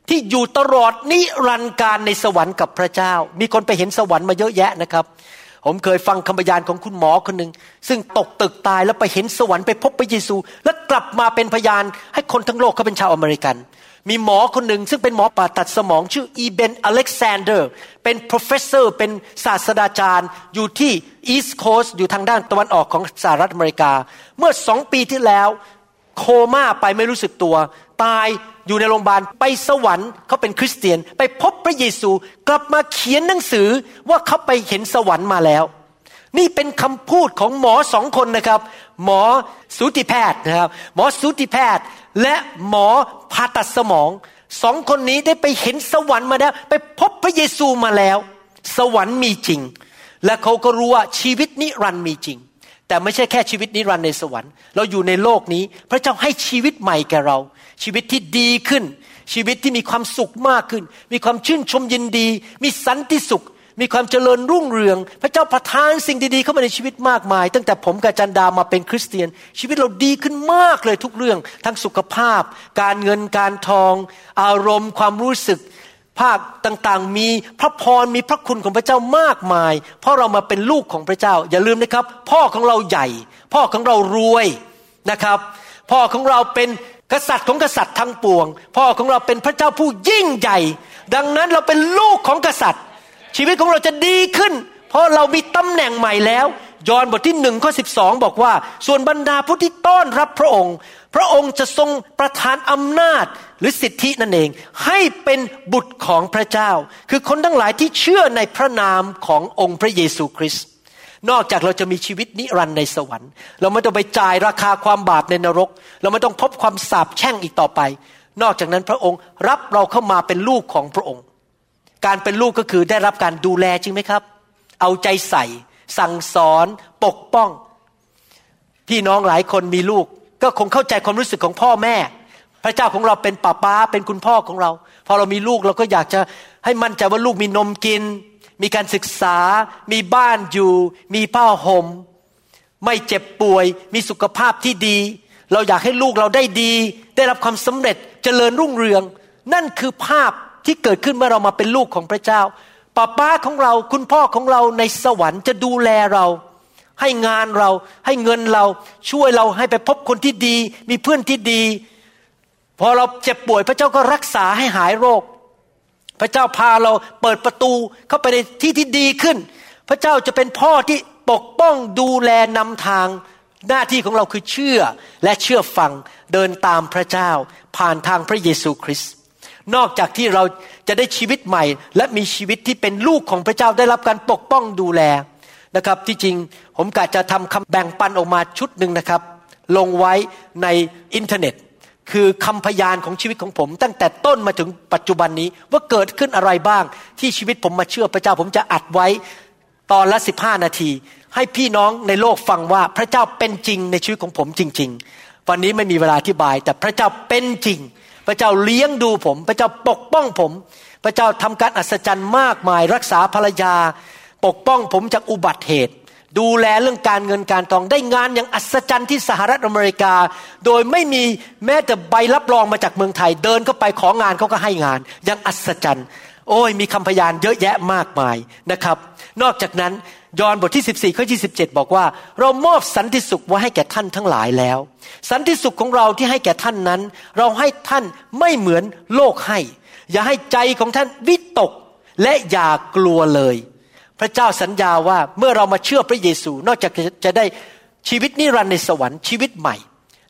ที่อยู่ตลอดนิรันดร์การในสวรรค์กับพระเจ้า มีคนไปเห็นสวรรค์มาเยอะแยะนะครับ ผมเคยฟังคำพยานของคุณหมอคนหนึ่งซึ่งตกตึกตายแล้วไปเห็นสวรรค์ไปพบพระเยซู แล้วกลับมาเป็นพยานให้คนทั้งโลกเขาเป็นชาวอเมริกัน มีหมอคนหนึ่งซึ่งเป็นหมอผ่าตัดสมองชื่ออีเบนอเล็กซานเดอร์ เป็น professor เป็นศาสตราจารย์ อยู่ที่ East Coast อยู่ทางด้านตะวันออกของสหรัฐอเมริกา เมื่อสองปีที่แล้ว โคม่าไปไม่รู้สึกตัว ตายอยู่ในโรงพยาบาลไปสวรรค์เขาเป็นคริสเตียน ไปพบพระเยซูกลับมาเขียนหนังสือว่าเขาไปเห็นสวรรค์มาแล้ว นี่เป็นคำพูดของหมอสองคนนะครับ หมอสูติแพทย์นะครับ หมอสูติแพทย์ และหมอผ่าตัดสมองสองคนนี้ได้ไปเห็นสวรรค์มาแล้ว ไปพบพระเยซูมาแล้ว สวรรค์มีจริง และเขาก็รู้ว่าชีวิตนิรันดร์มีจริง แต่ไม่ใช่แค่ชีวิตนิรันดร์ในสวรรค์ เราอยู่ในโลกนี้ พระเจ้าให้ชีวิตใหม่แก่เรา ชีวิตที่ดีขึ้น ชีวิตที่มีความสุขมากขึ้น มีความชื่นชมยินดี มีสันติสุข มีความเจริญรุ่งเรือง พระเจ้าประทานสิ่งดีๆเข้ามาในชีวิตมากมาย ตั้งแต่ผมกับจันดามาเป็นคริสเตียน ชีวิตเราดีขึ้นมากเลยทุกเรื่อง ทั้งสุขภาพ การเงินการทอง อารมณ์ ความรู้สึก ภาคต่างๆ มีพระพรมีพระคุณของพระเจ้ามากมาย เพราะเรามาเป็นลูกของพระเจ้า อย่าลืมนะครับ พ่อของเราใหญ่ พ่อของเรารวยนะครับ พ่อของเราเป็นกษัตริย์ของกษัตริย์ทั้งปวง พ่อของเราเป็นพระเจ้าผู้ยิ่งใหญ่ ดังนั้นเราเป็นลูกของกษัตริย์ ชีวิตของเราจะดีขึ้น เพราะเรามีตำแหน่งใหม่แล้ว ยอห์นบทที่หนึ่งข้อสิบสองบอกว่า ส่วนบรรดาผู้ที่ต้อนรับพระองค์ พระองค์จะทรงประทานอำนาจหรือสิทธินั่นเอง ให้เป็นบุตรของพระเจ้า คือคนทั้งหลายที่เชื่อในพระนามขององค์พระเยซูคริสต์นอกจากเราจะมีชีวิตนิรันดร์ในสวรรค์ เราไม่ต้องไปจ่ายราคาความบาปในนรก เราไม่ต้องพบความสาปแช่งอีกต่อไป นอกจากนั้นพระองค์รับเราเข้ามาเป็นลูกของพระองค์ การเป็นลูกก็คือได้รับการดูแลจริงไหมครับ เอาใจใส่ สั่งสอนปกป้อง พี่น้องหลายคนมีลูก ก็คงเข้าใจความรู้สึกของพ่อแม่ พระเจ้าของเราเป็นป้าป้าเป็นคุณพ่อของเรา พอเรามีลูกเราก็อยากจะให้มั่นใจว่าลูกมีนมกิน มีการศึกษา มีบ้านอยู่ มีผ้าหม่มไม่เจ็บป่วย มีสุขภาพที่ดี เราอยากให้ลูกเราได้ดี ได้รับความสำเร็จเจริญรุ่งเรือง นั่นคือภาพ ที่เกิดขึ้นเมื่อเรามาเป็นลูกของพระเจ้าป้าป้าของเราคุณพ่อของเราในสวรรค์จะดูแลเรา ให้งานเราให้เงินเราช่วยเราให้ไปพบคนที่ดี มีเพื่อนที่ดี พอเราเจ็บป่วยพระเจ้าก็รักษาให้หายโรค พระเจ้าพาเราเปิดประตูเข้าไปในที่ที่ดีขึ้น พระเจ้าจะเป็นพ่อที่ปกป้องดูแลนำทางหน้าที่ของเราคือเชื่อและเชื่อฟังเดินตามพระเจ้าผ่านทางพระเยซูคริสต์ นอกจากที่เราจะได้ชีวิตใหม่ และมีชีวิตที่เป็นลูกของพระเจ้าได้รับการปกป้องดูแลนะครับ ที่จริงผมกะจะทำคำแบ่งปันออกมาชุดหนึ่งนะครับ ลงไว้ในอินเทอร์เน็ต คือคำพยานของชีวิตของผม ตั้งแต่ต้นมาถึงปัจจุบันนี้ว่าเกิดขึ้นอะไรบ้าง ที่ชีวิตผมมาเชื่อพระเจ้า ผมจะอัดไว้ตอนละสิบห้านาที ให้พี่น้องในโลกฟังว่าพระเจ้าเป็นจริงในชีวิตของผมจริง ๆ วันนี้ไม่มีเวลาอธิบาย แต่พระเจ้าเป็นจริง ระเจ้าเลี้ยงดูผม พระเจ้าปกป้องผม พระเจ้าทำการอัศจรรย์มากมาย รักษาภรรยา ปกป้องผมจากอุบัติเหตุ ดูแลเรื่องการเงินการทองได้งานอย่างอัศจรรย์ที่สหรัฐอเมริกา โดยไม่มีแม้แต่ใบรับรองมาจากเมืองไทย เดินเข้าไปของานเขาก็ให้งานอย่างอัศจรรย์ โอ้ยมีคำพยานเยอะแยะมากมายนะครับ นอกจากนั้น ยอห์นบทที่ 14ข้อ27บอกว่า เรามอบสันติสุขไว้ให้แก่ท่านทั้งหลายแล้ว สันติสุขของเราที่ให้แก่ท่านนั้น เราให้ท่านไม่เหมือนโลกให้ อย่าให้ใจของท่านวิตกและอย่ากลัวเลย พระเจ้าสัญญาว่าเมื่อเรามาเชื่อพระเยซู นอกจากจะได้ชีวิตนิรันดร์ในสวรรค์ชีวิตใหม่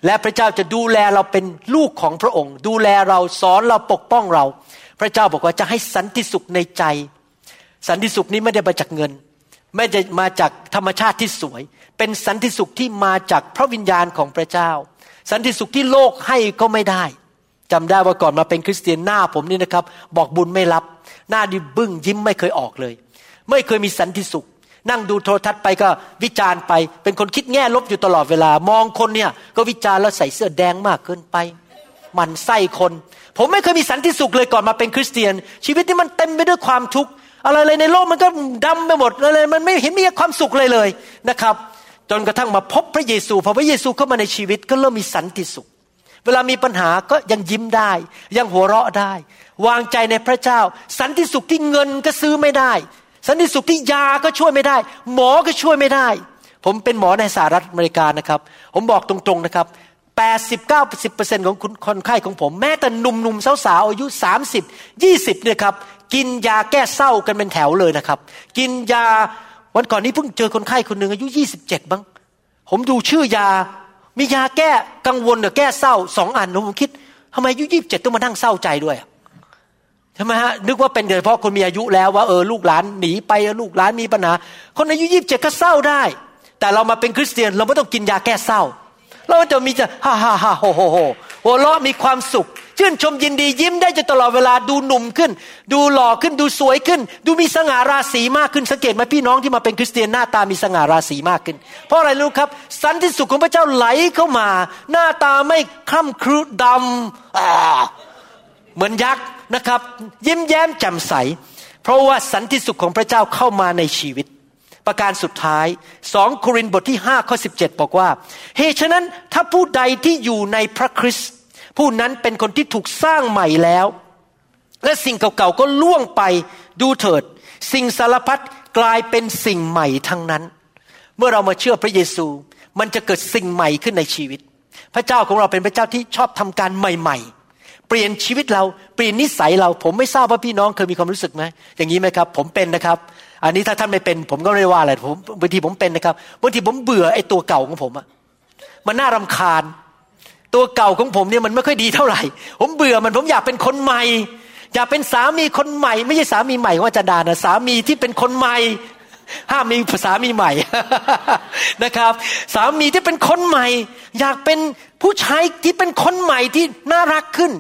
และพระเจ้าจะดูแลเราเป็นลูกของพระองค์ ดูแลเราสอนเราปกป้องเรา พระเจ้าบอกว่าจะให้สันติสุขในใจ สันติสุขนี้ไม่ได้มาจากเงิน ไม่ได้มาจากธรรมชาติที่สวย เป็นสันติสุขที่มาจากพระวิญญาณของพระเจ้า สันติสุขที่โลกให้ก็ไม่ได้จำได้ว่าก่อนมาเป็นคริสเตียนหน้าผมนี่นะครับ บอกบุญไม่รับ หน้าดิบึ้งยิ้มไม่เคยออกเลย ไม่เคยมีสันติสุข นั่งดูโทรทัศน์ไปก็วิจารณ์ไป เป็นคนคิดแง่ลบอยู่ตลอดเวลา มองคนเนี่ย ก็วิจารณ์แล้วใส่เสื้อแดงมากเกินไป มันไส้คน ผมไม่เคยมีสันติสุขเลยก่อนมาเป็นคริสเตียน ชีวิตที่มันเต็มไปด้วยความทุกข์ อะไรในโลกมันก็ดำไปหมดอะไรมันไม่เห็นมีความสุขเลยเลยนะครับ จนกระทั่งมาพบพระเยซูพอพระเยซูเข้ามาในชีวิตก็เริ่มมีสันติสุข เวลามีปัญหาก็ยังยิ้มได้ ยังหัวเราะได้ วางใจในพระเจ้า สันติสุขที่เงินก็ซื้อไม่ได้ สันติสุขที่ยาก็ช่วยไม่ได้ หมอก็ช่วยไม่ได้ ผมเป็นหมอในสหรัฐอเมริกานะครับ ผมบอกตรงๆนะครับ89-10%ของคนไข้ของผม แม้แต่หนุ่มๆสาวๆอายุ 30 20เนี่ยครับ กินยาแก้เศร้ากันเป็นแถวเลยนะครับ กินยาวันก่อนนี้เพิ่งเจอคนไข้คนหนึ่งอายุ 27บ้างผมดูชื่อยา มียาแก้กังวลหรือแก้เศร้าสองอันผมคิดทำไมอายุ27ต้องมานั่งเศร้าใจด้วยช่ไหมฮะนึกว่าเป็นเฉพาะคนมีอายุแล้วว่าเออลูกหลานหนีไปลูกหลานมีปัญหาคนอายุยี่สิบเจ็ดก็เศร้าได้ แต่เรามาเป็นคริสเตียน เราไม่ต้องกินยาแก้เศร้า เราจะมีจะฮ่าฮ่าฮ่าโฮโฮโฮ หัวเราะมีความสุข ชื่นชมยินดียิ้มได้จนตลอดเวลาดูหนุ่มขึ้น ดูหล่อขึ้นดูสวยขึ้น ดูมีสง่าราศีมากขึ้นสังเกตไหมพี่น้องที่มาเป็นคริสเตียนหน้าตามีสง่าราศีมากขึ้น เพราะอะไรรู้ครับ สันติสุขของพระเจ้าไหลเข้ามา หน้าตาไม่คล่ำครุดำเหมือนยักษ์นะครับ ยิ้มแย้มแจ่มใส เพราะว่าสันติสุขของพระเจ้าเข้ามาในชีวิต ประการสุดท้ายสองโครินธ์บทที่5ข้อ17 บอกว่า เหตุฉะนั้นถ้าผู้ใดที่อยู่ในพระคริสต์ผู้นั้นเป็นคนที่ถูกสร้างใหม่แล้ว และสิ่งเก่าๆก็ล่วงไปดูเถิด สิ่งสารพัดกลายเป็นสิ่งใหม่ทั้งนั้น เมื่อเรามาเชื่อพระเยซู มันจะเกิดสิ่งใหม่ขึ้นในชีวิต พระเจ้าของเราเป็นพระเจ้าที่ชอบทำการใหม่ๆเปลี่ยนชีวิตเราเปลี่ยนนิสัยเราผมไม่ทราบว่าพี่น้องเคยมีความรู้สึกไหมอย่างนี้ไหมครับ ผมเป็นนะครับ อันนี้ถ้าท่านไม่เป็น ผมก็ไม่ว่าอะไรผมบางทีผมเป็นนะครับบางทีผมเบื่อไอ้ตัวเก่าของผมอะมันน่ารำคาญ ตัวเก่าของผมเนี่ยมันไม่ค่อยดีเท่าไหร่ ผมเบื่อมันผมอยากเป็นคนใหม่ อยากเป็นสามีคนใหม่ ไม่ใช่สามีใหม่ของอาจารย์ดานะสามีที่เป็นคนใหม่ ห้ามมีสามีใหม่นะครับ สามีที่เป็นคนใหม่ อยากเป็นผู้ชายที่เป็นคนใหม่ที่น่ารักขึ้น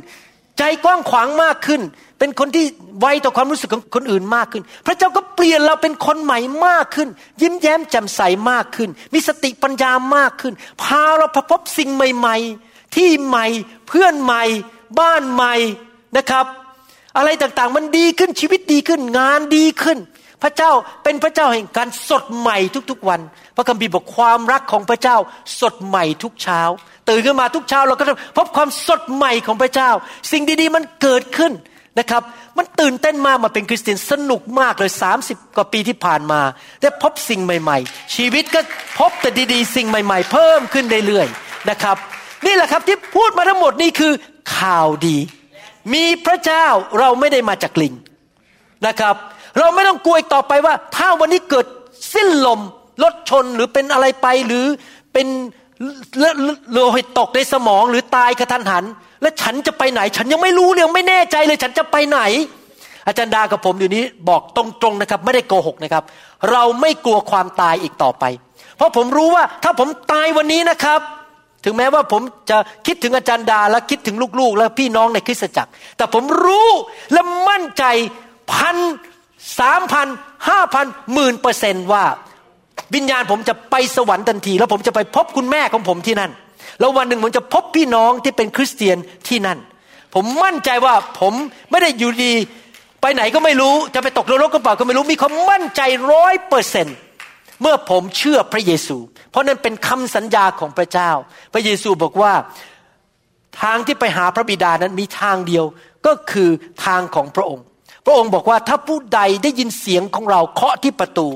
ใจกว้างขวางมากขึ้น เป็นคนที่ไวต่อความรู้สึกของคนอื่นมากขึ้น พระเจ้าก็เปลี่ยนเราเป็นคนใหม่มากขึ้น ยิ้มแย้มแจ่มใสมากขึ้น มีสติปัญญามากขึ้น พาเราพบสิ่งใหม่ๆ ที่ใหม่เพื่อนใหม่ บ้านใหม่นะครับ อะไรต่างๆมันดีขึ้นชีวิตดีขึ้น งานดีขึ้น พระเจ้าเป็นพระเจ้าแห่งการสดใหม่ทุกๆวัน พระคัมภีร์บอกความรักของพระเจ้าสดใหม่ทุกเช้า ตื่นขึ้นมาทุกเช้าเราก็จะพบความสดใหม่ของพระเจ้า สิ่งดีๆมันเกิดขึ้นนะครับมันตื่นเต้นมากมาเป็นคริสเตียนสนุกมากเลย 30 กว่าปีที่ผ่านมา ได้พบสิ่งใหม่ ๆ ชีวิตก็พบแต่ดีๆ สิ่งใหม่ ๆ เพิ่มขึ้นเรื่อยๆนะครับ นี่แหละครับที่พูดมาทั้งหมดนี่คือข่าวดี มีพระเจ้าเราไม่ได้มาจากลิงนะครับ เราไม่ต้องกลัวอีกต่อไปว่า ถ้าวันนี้เกิดสิ้นลมรถชนหรือเป็นอะไรไปหรือเป็น โลหิตตกในสมองหรือตายกระทันหัน และฉันจะไปไหน ฉันยังไม่รู้เลยไม่แน่ใจเลย ฉันจะไปไหน อาจารย์ดากับผมอยู่นี้บอกตรงๆนะครับ ไม่ได้โกหกนะครับ เราไม่กลัวความตายอีกต่อไป เพราะผมรู้ว่าถ้าผมตายวันนี้นะครับ ถึงแม้ว่าผมจะคิดถึงอาจารย์ดาและคิดถึงลูกๆ และพี่น้องในคริสตจักร แต่ผมรู้และมั่นใจพันสามพันห้าพันหมื่นเปอร์เซนต์ว่า วิญญาณผมจะไปสวรรค์ทันที แล้วผมจะไปพบคุณแม่ของผมที่นั่น แล้ววันหนึ่งผมจะพบพี่น้องที่เป็นคริสเตียนที่นั่น ผมมั่นใจว่าผมไม่ได้อยู่ดีไปไหนก็ไม่รู้จะไปตกนรกก็เปล่าก็ไม่รู้มีความมั่นใจร้อยเปอร์เซนต์เมื่อผมเชื่อพระเยซู เพราะนั้นเป็นคำสัญญาของพระเจ้า พระเยซูบอกว่าทางที่ไปหาพระบิดานั้นมีทางเดียวก็คือทางของพระองค์ พระองค์บอกว่าถ้าผู้ใดได้ยินเสียงของเราเคาะที่ประตู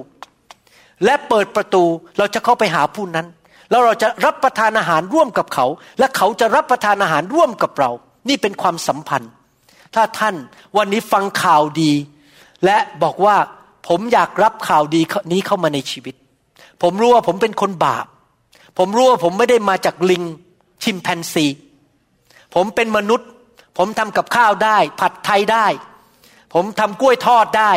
และเปิดประตูเราจะเข้าไปหาผู้นั้น แล้วเราจะรับประทานอาหารร่วมกับเขา และเขาจะรับประทานอาหารร่วมกับเรา นี่เป็นความสัมพันธ์ ถ้าท่านวันนี้ฟังข่าวดี และบอกว่าผมอยากรับข่าวดีนี้เข้ามาในชีวิต ผมรู้ว่าผมเป็นคนบาป ผมรู้ว่าผมไม่ได้มาจากลิงชิมแปนซี ผมเป็นมนุษย์ ผมทำกับข้าวได้ ผัดไทยได้ ผมทำกล้วยทอดได้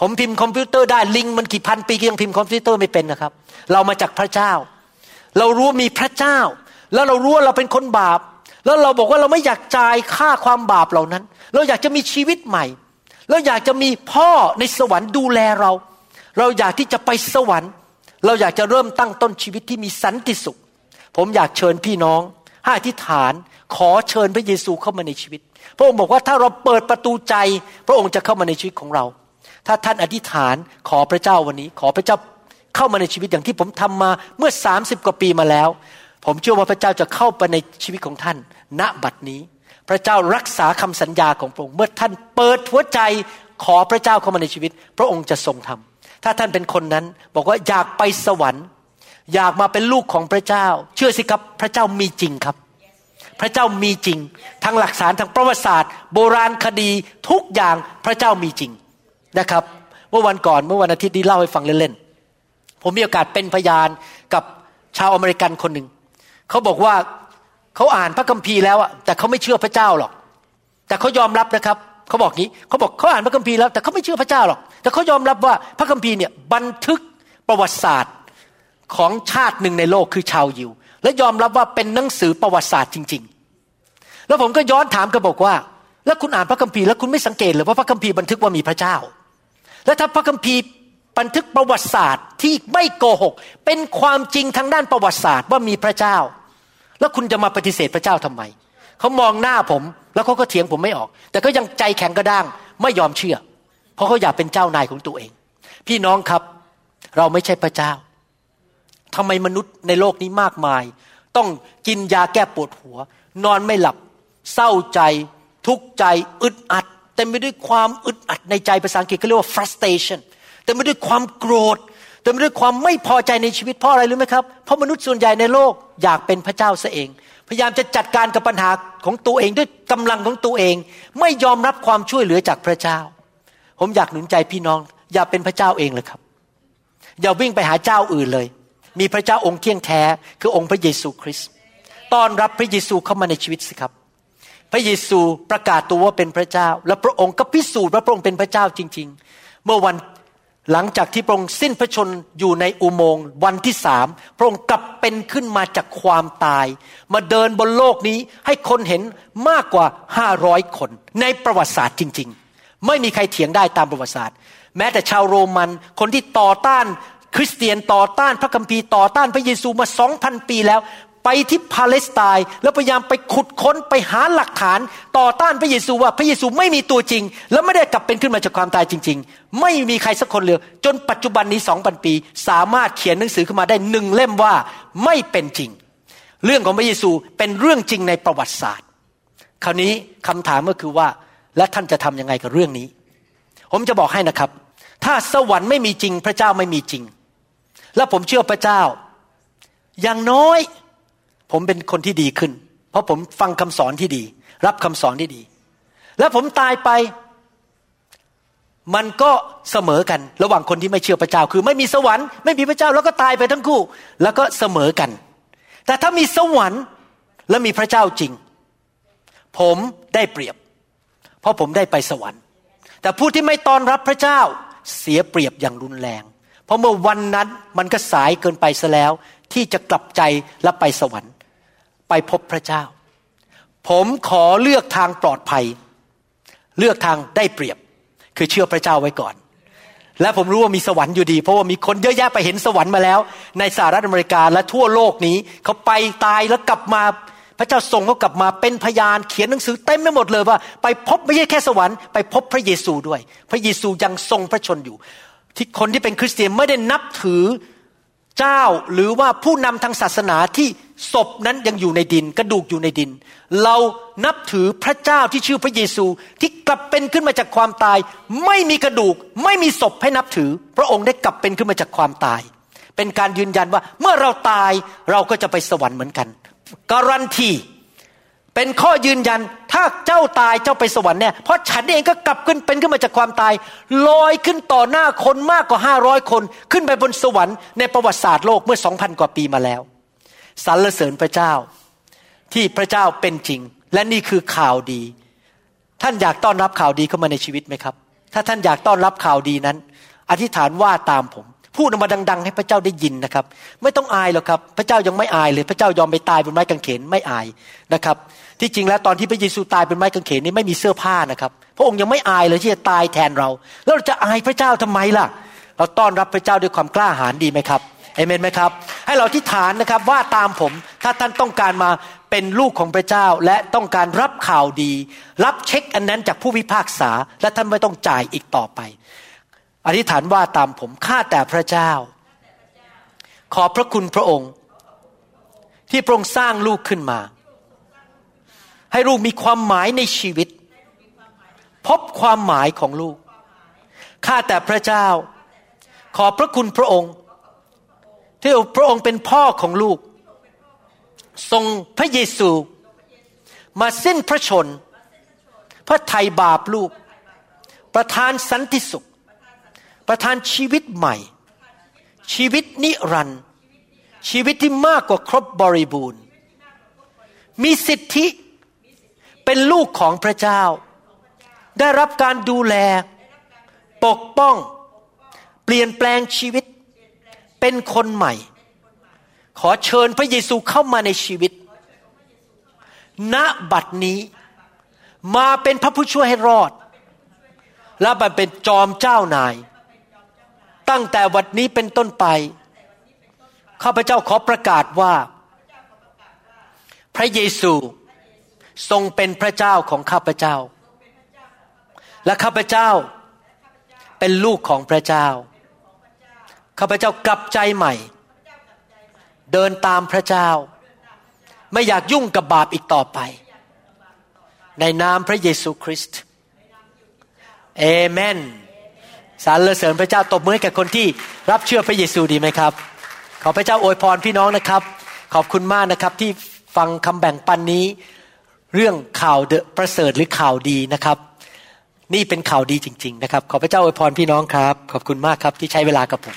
ผมพิมพ์คอมพิวเตอร์ได้ลิงมันกี่พันปีก็ยังพิมพ์คอมพิวเตอร์ไม่เป็นนะครับ เรามาจากพระเจ้า เรารู้มีพระเจ้า แล้วเรารู้ว่าเราเป็นคนบาป แล้วเราบอกว่าเราไม่อยากจ่ายค่าความบาปเหล่านั้น เราอยากจะมีชีวิตใหม่ เราอยากจะมีพ่อในสวรรค์ดูแลเรา เราอยากที่จะไปสวรรค์ เราอยากจะเริ่มตั้งต้นชีวิตที่มีสันติสุข ผมอยากเชิญพี่น้องให้อธิษฐานขอเชิญพระเยซูเข้ามาในชีวิต พระองค์บอกว่าถ้าเราเปิดประตูใจ พระองค์จะเข้ามาในชีวิตของเรา ถ้าท่านอธิษฐานขอพระเจ้าวันนี้ ขอพระเจ้าเข้ามาในชีวิตอย่างที่ผมทำมาเมื่อ 30 กว่าปีมาแล้ว ผมเชื่อว่าพระเจ้าจะเข้าไปในชีวิตของท่าน ณบัดนี้ พระเจ้ารักษาคำสัญญาของพระองค์เมื่อท่านเปิดหัวใจขอพระเจ้าเข้ามาในชีวิต พระองค์จะทรงทำถ้าท่านเป็นคนนั้นบอกว่าอยากไปสวรรค์ อยากมาเป็นลูกของพระเจ้า เชื่อสิครับพระเจ้ามีจริงครับ พระเจ้ามีจริง ทั้งหลักฐานทั้งประวัติศาสตร์ โบราณคดีทุกอย่างพระเจ้ามีจริง นะครับ เมื่อวันก่อนเมื่อวันอาทิตย์นี้เล่าให้ฟังเล่นๆผมมีโอกาสเป็นพยานกับชาวอเมริกันคนหนึ่งเขาบอกว่าเขาอ่านพระคัมภีร์แล้วอะแต่เขาไม่เชื่อพระเจ้าหรอก แต่เขายอมรับนะครับเขาบอกงี้เขาบอกเขาอ่านพระคัมภีร์แล้วแต่เขาไม่เชื่อพระเจ้าหรอก แต่เขายอมรับว่าพระคัมภีร์เนี่ยบันทึกประวัติศาสตร์ของชาติหนึ่งในโลกคือชาวยิว และยอมรับว่าเป็นหนังสือประวัติศาสตร์จริง ๆ แล้วผมก็ย้อนถามเขาบอกว่า แล้วคุณอ่านพระคัมภีร์แล้วคุณไม่สังเกตเลยว่าพระคัมภีร์บันทึกว่ามีพระเจ้า และถ้าพระคัมภีร์บันทึกประวัติศาสตร์ที่ไม่โกหก เป็นความจริงทางด้านประวัติศาสตร์ว่ามีพระเจ้า แล้วคุณจะมาปฏิเสธพระเจ้าทำไมเขามองหน้าผมแล้วเขาก็เถียงผมไม่ออก แต่ก็ยังใจแข็งกระด้างไม่ยอมเชื่อ เพราะเขาอยากเป็นเจ้านายของตัวเอง พี่น้องครับ เราไม่ใช่พระเจ้าทำไมมนุษย์ในโลกนี้มากมาย ต้องกินยาแก้ปวดหัว นอนไม่หลับ เศร้าใจ ทุกข์ใจอึดอัด เต็มไปด้วยความอึดอัดในใจภาษาอังกฤษเขาเรียกว่า frustration เต็มไปด้วยความโกรธเต็มไปด้วยความไม่พอใจในชีวิตเพราะอะไรรู้ไหมครับเพราะมนุษย์ส่วนใหญ่ในโลกอยากเป็นพระเจ้าซะเอง พยายามจะจัดการกับปัญหาของตัวเองด้วยกำลังของตัวเอง ไม่ยอมรับความช่วยเหลือจากพระเจ้า ผมอยากหนุนใจพี่น้อง อย่าเป็นพระเจ้าเองเลยครับ อย่าวิ่งไปหาเจ้าอื่นเลย มีพระเจ้าองค์เที่ยงแท้คือองค์พระเยซูคริสต์ต้อนรับพระเยซูเข้ามาในชีวิตสิครับ พระเยซูประกาศตัวว่าเป็นพระเจ้า และพระองค์ก็พิสูจน์ว่าพระองค์เป็นพระเจ้าจริง ๆ เมื่อวันหลังจากที่พระองค์สิ้นพระชนอยู่ในอุโมงค์วันที่สามพระองค์กลับเป็นขึ้นมาจากความตาย มาเดินบนโลกนี้ให้คนเห็นมากกว่าห้าร้อยคน ในประวัติศาสตร์จริง ๆ ไม่มีใครเถียงได้ตามประวัติศาสตร์ แม้แต่ชาวโรมันคนที่ต่อต้านคริสเตียนต่อต้านพระคัมภีร์ต่อต้านพระเยซูมาสองพันปีแล้ว ไปที่ปาเลสไตน์แล้วพยายามไปขุดค้นไปหาหลักฐานต่อต้านพระเยซูว่าพระเยซูไม่มีตัวจริง แล้วไม่ได้กลับเป็นขึ้นมาจากความตายจริง ๆ ไม่มีใครสักคนเลยจนปัจจุบันนี้สองพันปี สามารถเขียนหนังสือขึ้นมาได้หนึ่งเล่มว่าไม่เป็นจริง เรื่องของพระเยซูเป็นเรื่องจริงในประวัติศาสตร์ คราวนี้คำถามก็คือว่าและท่านจะทํำยังไงกับเรื่องนี้ ผมจะบอกให้นะครับ ถ้าสวรรค์ไม่มีจริงพระเจ้าไม่มีจริง และผมเชื่อพระเจ้า อย่างน้อย ผมเป็นคนที่ดีขึ้น เพราะผมฟังคำสอนที่ดี รับคำสอนที่ดี แล้วผมตายไป มันก็เสมอกัน ระหว่างคนที่ไม่เชื่อพระเจ้า คือไม่มีสวรรค์ไม่มีพระเจ้าแล้วก็ตายไปทั้งคู่ แล้วก็เสมอกัน แต่ถ้ามีสวรรค์และมีพระเจ้าจริง ผมได้เปรียบ เพราะผมได้ไปสวรรค์ แต่ผู้ที่ไม่ตอนรับพระเจ้าเสียเปรียบอย่างรุนแรง เพราะเมื่อวันนั้นมันก็สายเกินไปซะแล้ว ที่จะกลับใจและไปสวรรค์ ไปพบพระเจ้า ผมขอเลือกทางปลอดภัย เลือกทางได้เปรียบ คือเชื่อพระเจ้าไว้ก่อน และผมรู้ว่ามีสวรรค์อยู่ดี เพราะว่ามีคนเยอะแยะไปเห็นสวรรค์มาแล้ว ในสหรัฐอเมริกาและทั่วโลกนี้ เขาไปตายแล้วกลับมาพระเจ้าส่งเขากลับมาเป็นพยานเขียนหนังสือเต็มไปหมดเลยว่า ไปพบไม่ใช่แค่สวรรค์ไปพบพระเยซูด้วย พระเยซูยังทรงพระชนอยู่ ที่คนที่เป็นคริสเตียนไม่ได้นับถือเจ้าหรือว่าผู้นำทางศาสนาที่ ศพนั้นยังอยู่ในดินกระดูกอยู่ในดิน เรานับถือพระเจ้าที่ชื่อพระเยซูที่กลับเป็นขึ้นมาจากความตาย ไม่มีกระดูก ไม่มีศพให้นับถือ พระองค์ได้กลับเป็นขึ้นมาจากความตาย เป็นการยืนยันว่าเมื่อเราตายเราก็จะไปสวรรค์เหมือนกันการันตีเป็นข้อยืนยันถ้าเจ้าตายเจ้าไปสวรรค์เนี่ยเพราะฉันเองก็กลับขึ้นเป็นขึ้นมาจากความตาย ลอยขึ้นต่อหน้าคนมากกว่าห้าร้อยคน ขึ้นไปบนสวรรค์ในประวัติศาสตร์โลกเมื่อสองพันกว่าปีมาแล้ว สรรเสริญพระเจ้า ที่พระเจ้าเป็นจริง และนี่คือข่าวดี ท่านอยากต้อนรับข่าวดีเข้ามาในชีวิตไหมครับ ถ้าท่านอยากต้อนรับข่าวดีนั้น อธิษฐานว่าตามผม พูดออกมาดัง ๆ ให้พระเจ้าได้ยินนะครับ ไม่ต้องอายหรอกครับ พระเจ้ายังไม่อายเลย พระเจ้ายอมไปตายบนไม้กางเขนไม่อายนะครับ ที่จริงแล้วตอนที่พระเยซูตายเป็นไม้กางเขนนี้ไม่มีเสื้อผ้านะครับ พระองค์ยังไม่อายเลยที่จะตายแทนเรา แล้วเราจะอายพระเจ้าทำไมล่ะ เราต้อนรับพระเจ้าด้วยความกล้าหาญดีไหมครับ เอเมนไหมครับ ให้เราที่ฐานนะครับว่าตามผมถ้าท่านต้องการมาเป็นลูกของพระเจ้าและต้องการรับข่าวดี รับเช็คอันนั้นจากผู้พิพากษา และท่านไม่ต้องจ่ายอีกต่อไป อธิษฐานว่าตามผมข้าแต่พระเจ้า ขอพระคุณพระองค์ ที่พระองค์สร้างลูกขึ้นมา ให้ลูกมีความหมายในชีวิต พบความหมายของลูกข้าแต่พระเจ้า ขอพระคุณพระองค์ ที่พระองค์เป็นพ่อของลูก ทรงพระเยซู มาสิ้นพระชน พระไถ่บาปลูก ประทานสันติสุข ประทานชีวิตใหม่ ชีวิตนิรันดร์ชีวิตที่มากกว่าครบบริบูรณ์ มีสิทธิเป็นลูกของพระเจ้า ได้รับการดูแล ปกป้อง เปลี่ยนแปลงชีวิต เป็นคนใหม่ ขอเชิญพระเยซูเข้ามาในชีวิต ณบัดนี้มาเป็นพระผู้ช่วยให้รอด และมาเป็นจอมเจ้านาย ตั้งแต่วันนี้เป็นต้นไป ข้าพเจ้าขอประกาศว่า พระเยซูทรงเป็นพระเจ้าของข้าพเจ้า และข้าพเจ้าเป็นลูกของพระเจ้า ข้าพเจ้ากลับใจใหม่ เดินตามพระเจ้า ไม่อยากยุ่งกับบาปอีกต่อไป ในนามพระเยซูคริสต์เอเมนสรรเสริญพระเจ้าตบมือให้กับคนที่รับเชื่อพระเยซูดีไหมครับ ขอพระเจ้าอวยพรพี่น้องนะครับ ขอบคุณมากนะครับที่ฟังคำแบ่งปันนี้ เรื่องข่าวเดประเสริฐหรือข่าวดีนะครับ นี่เป็นข่าวดีจริง ๆ นะครับ ขอพระเจ้าอวยพรพี่น้องครับ ขอบคุณมากครับที่ใช้เวลากับผม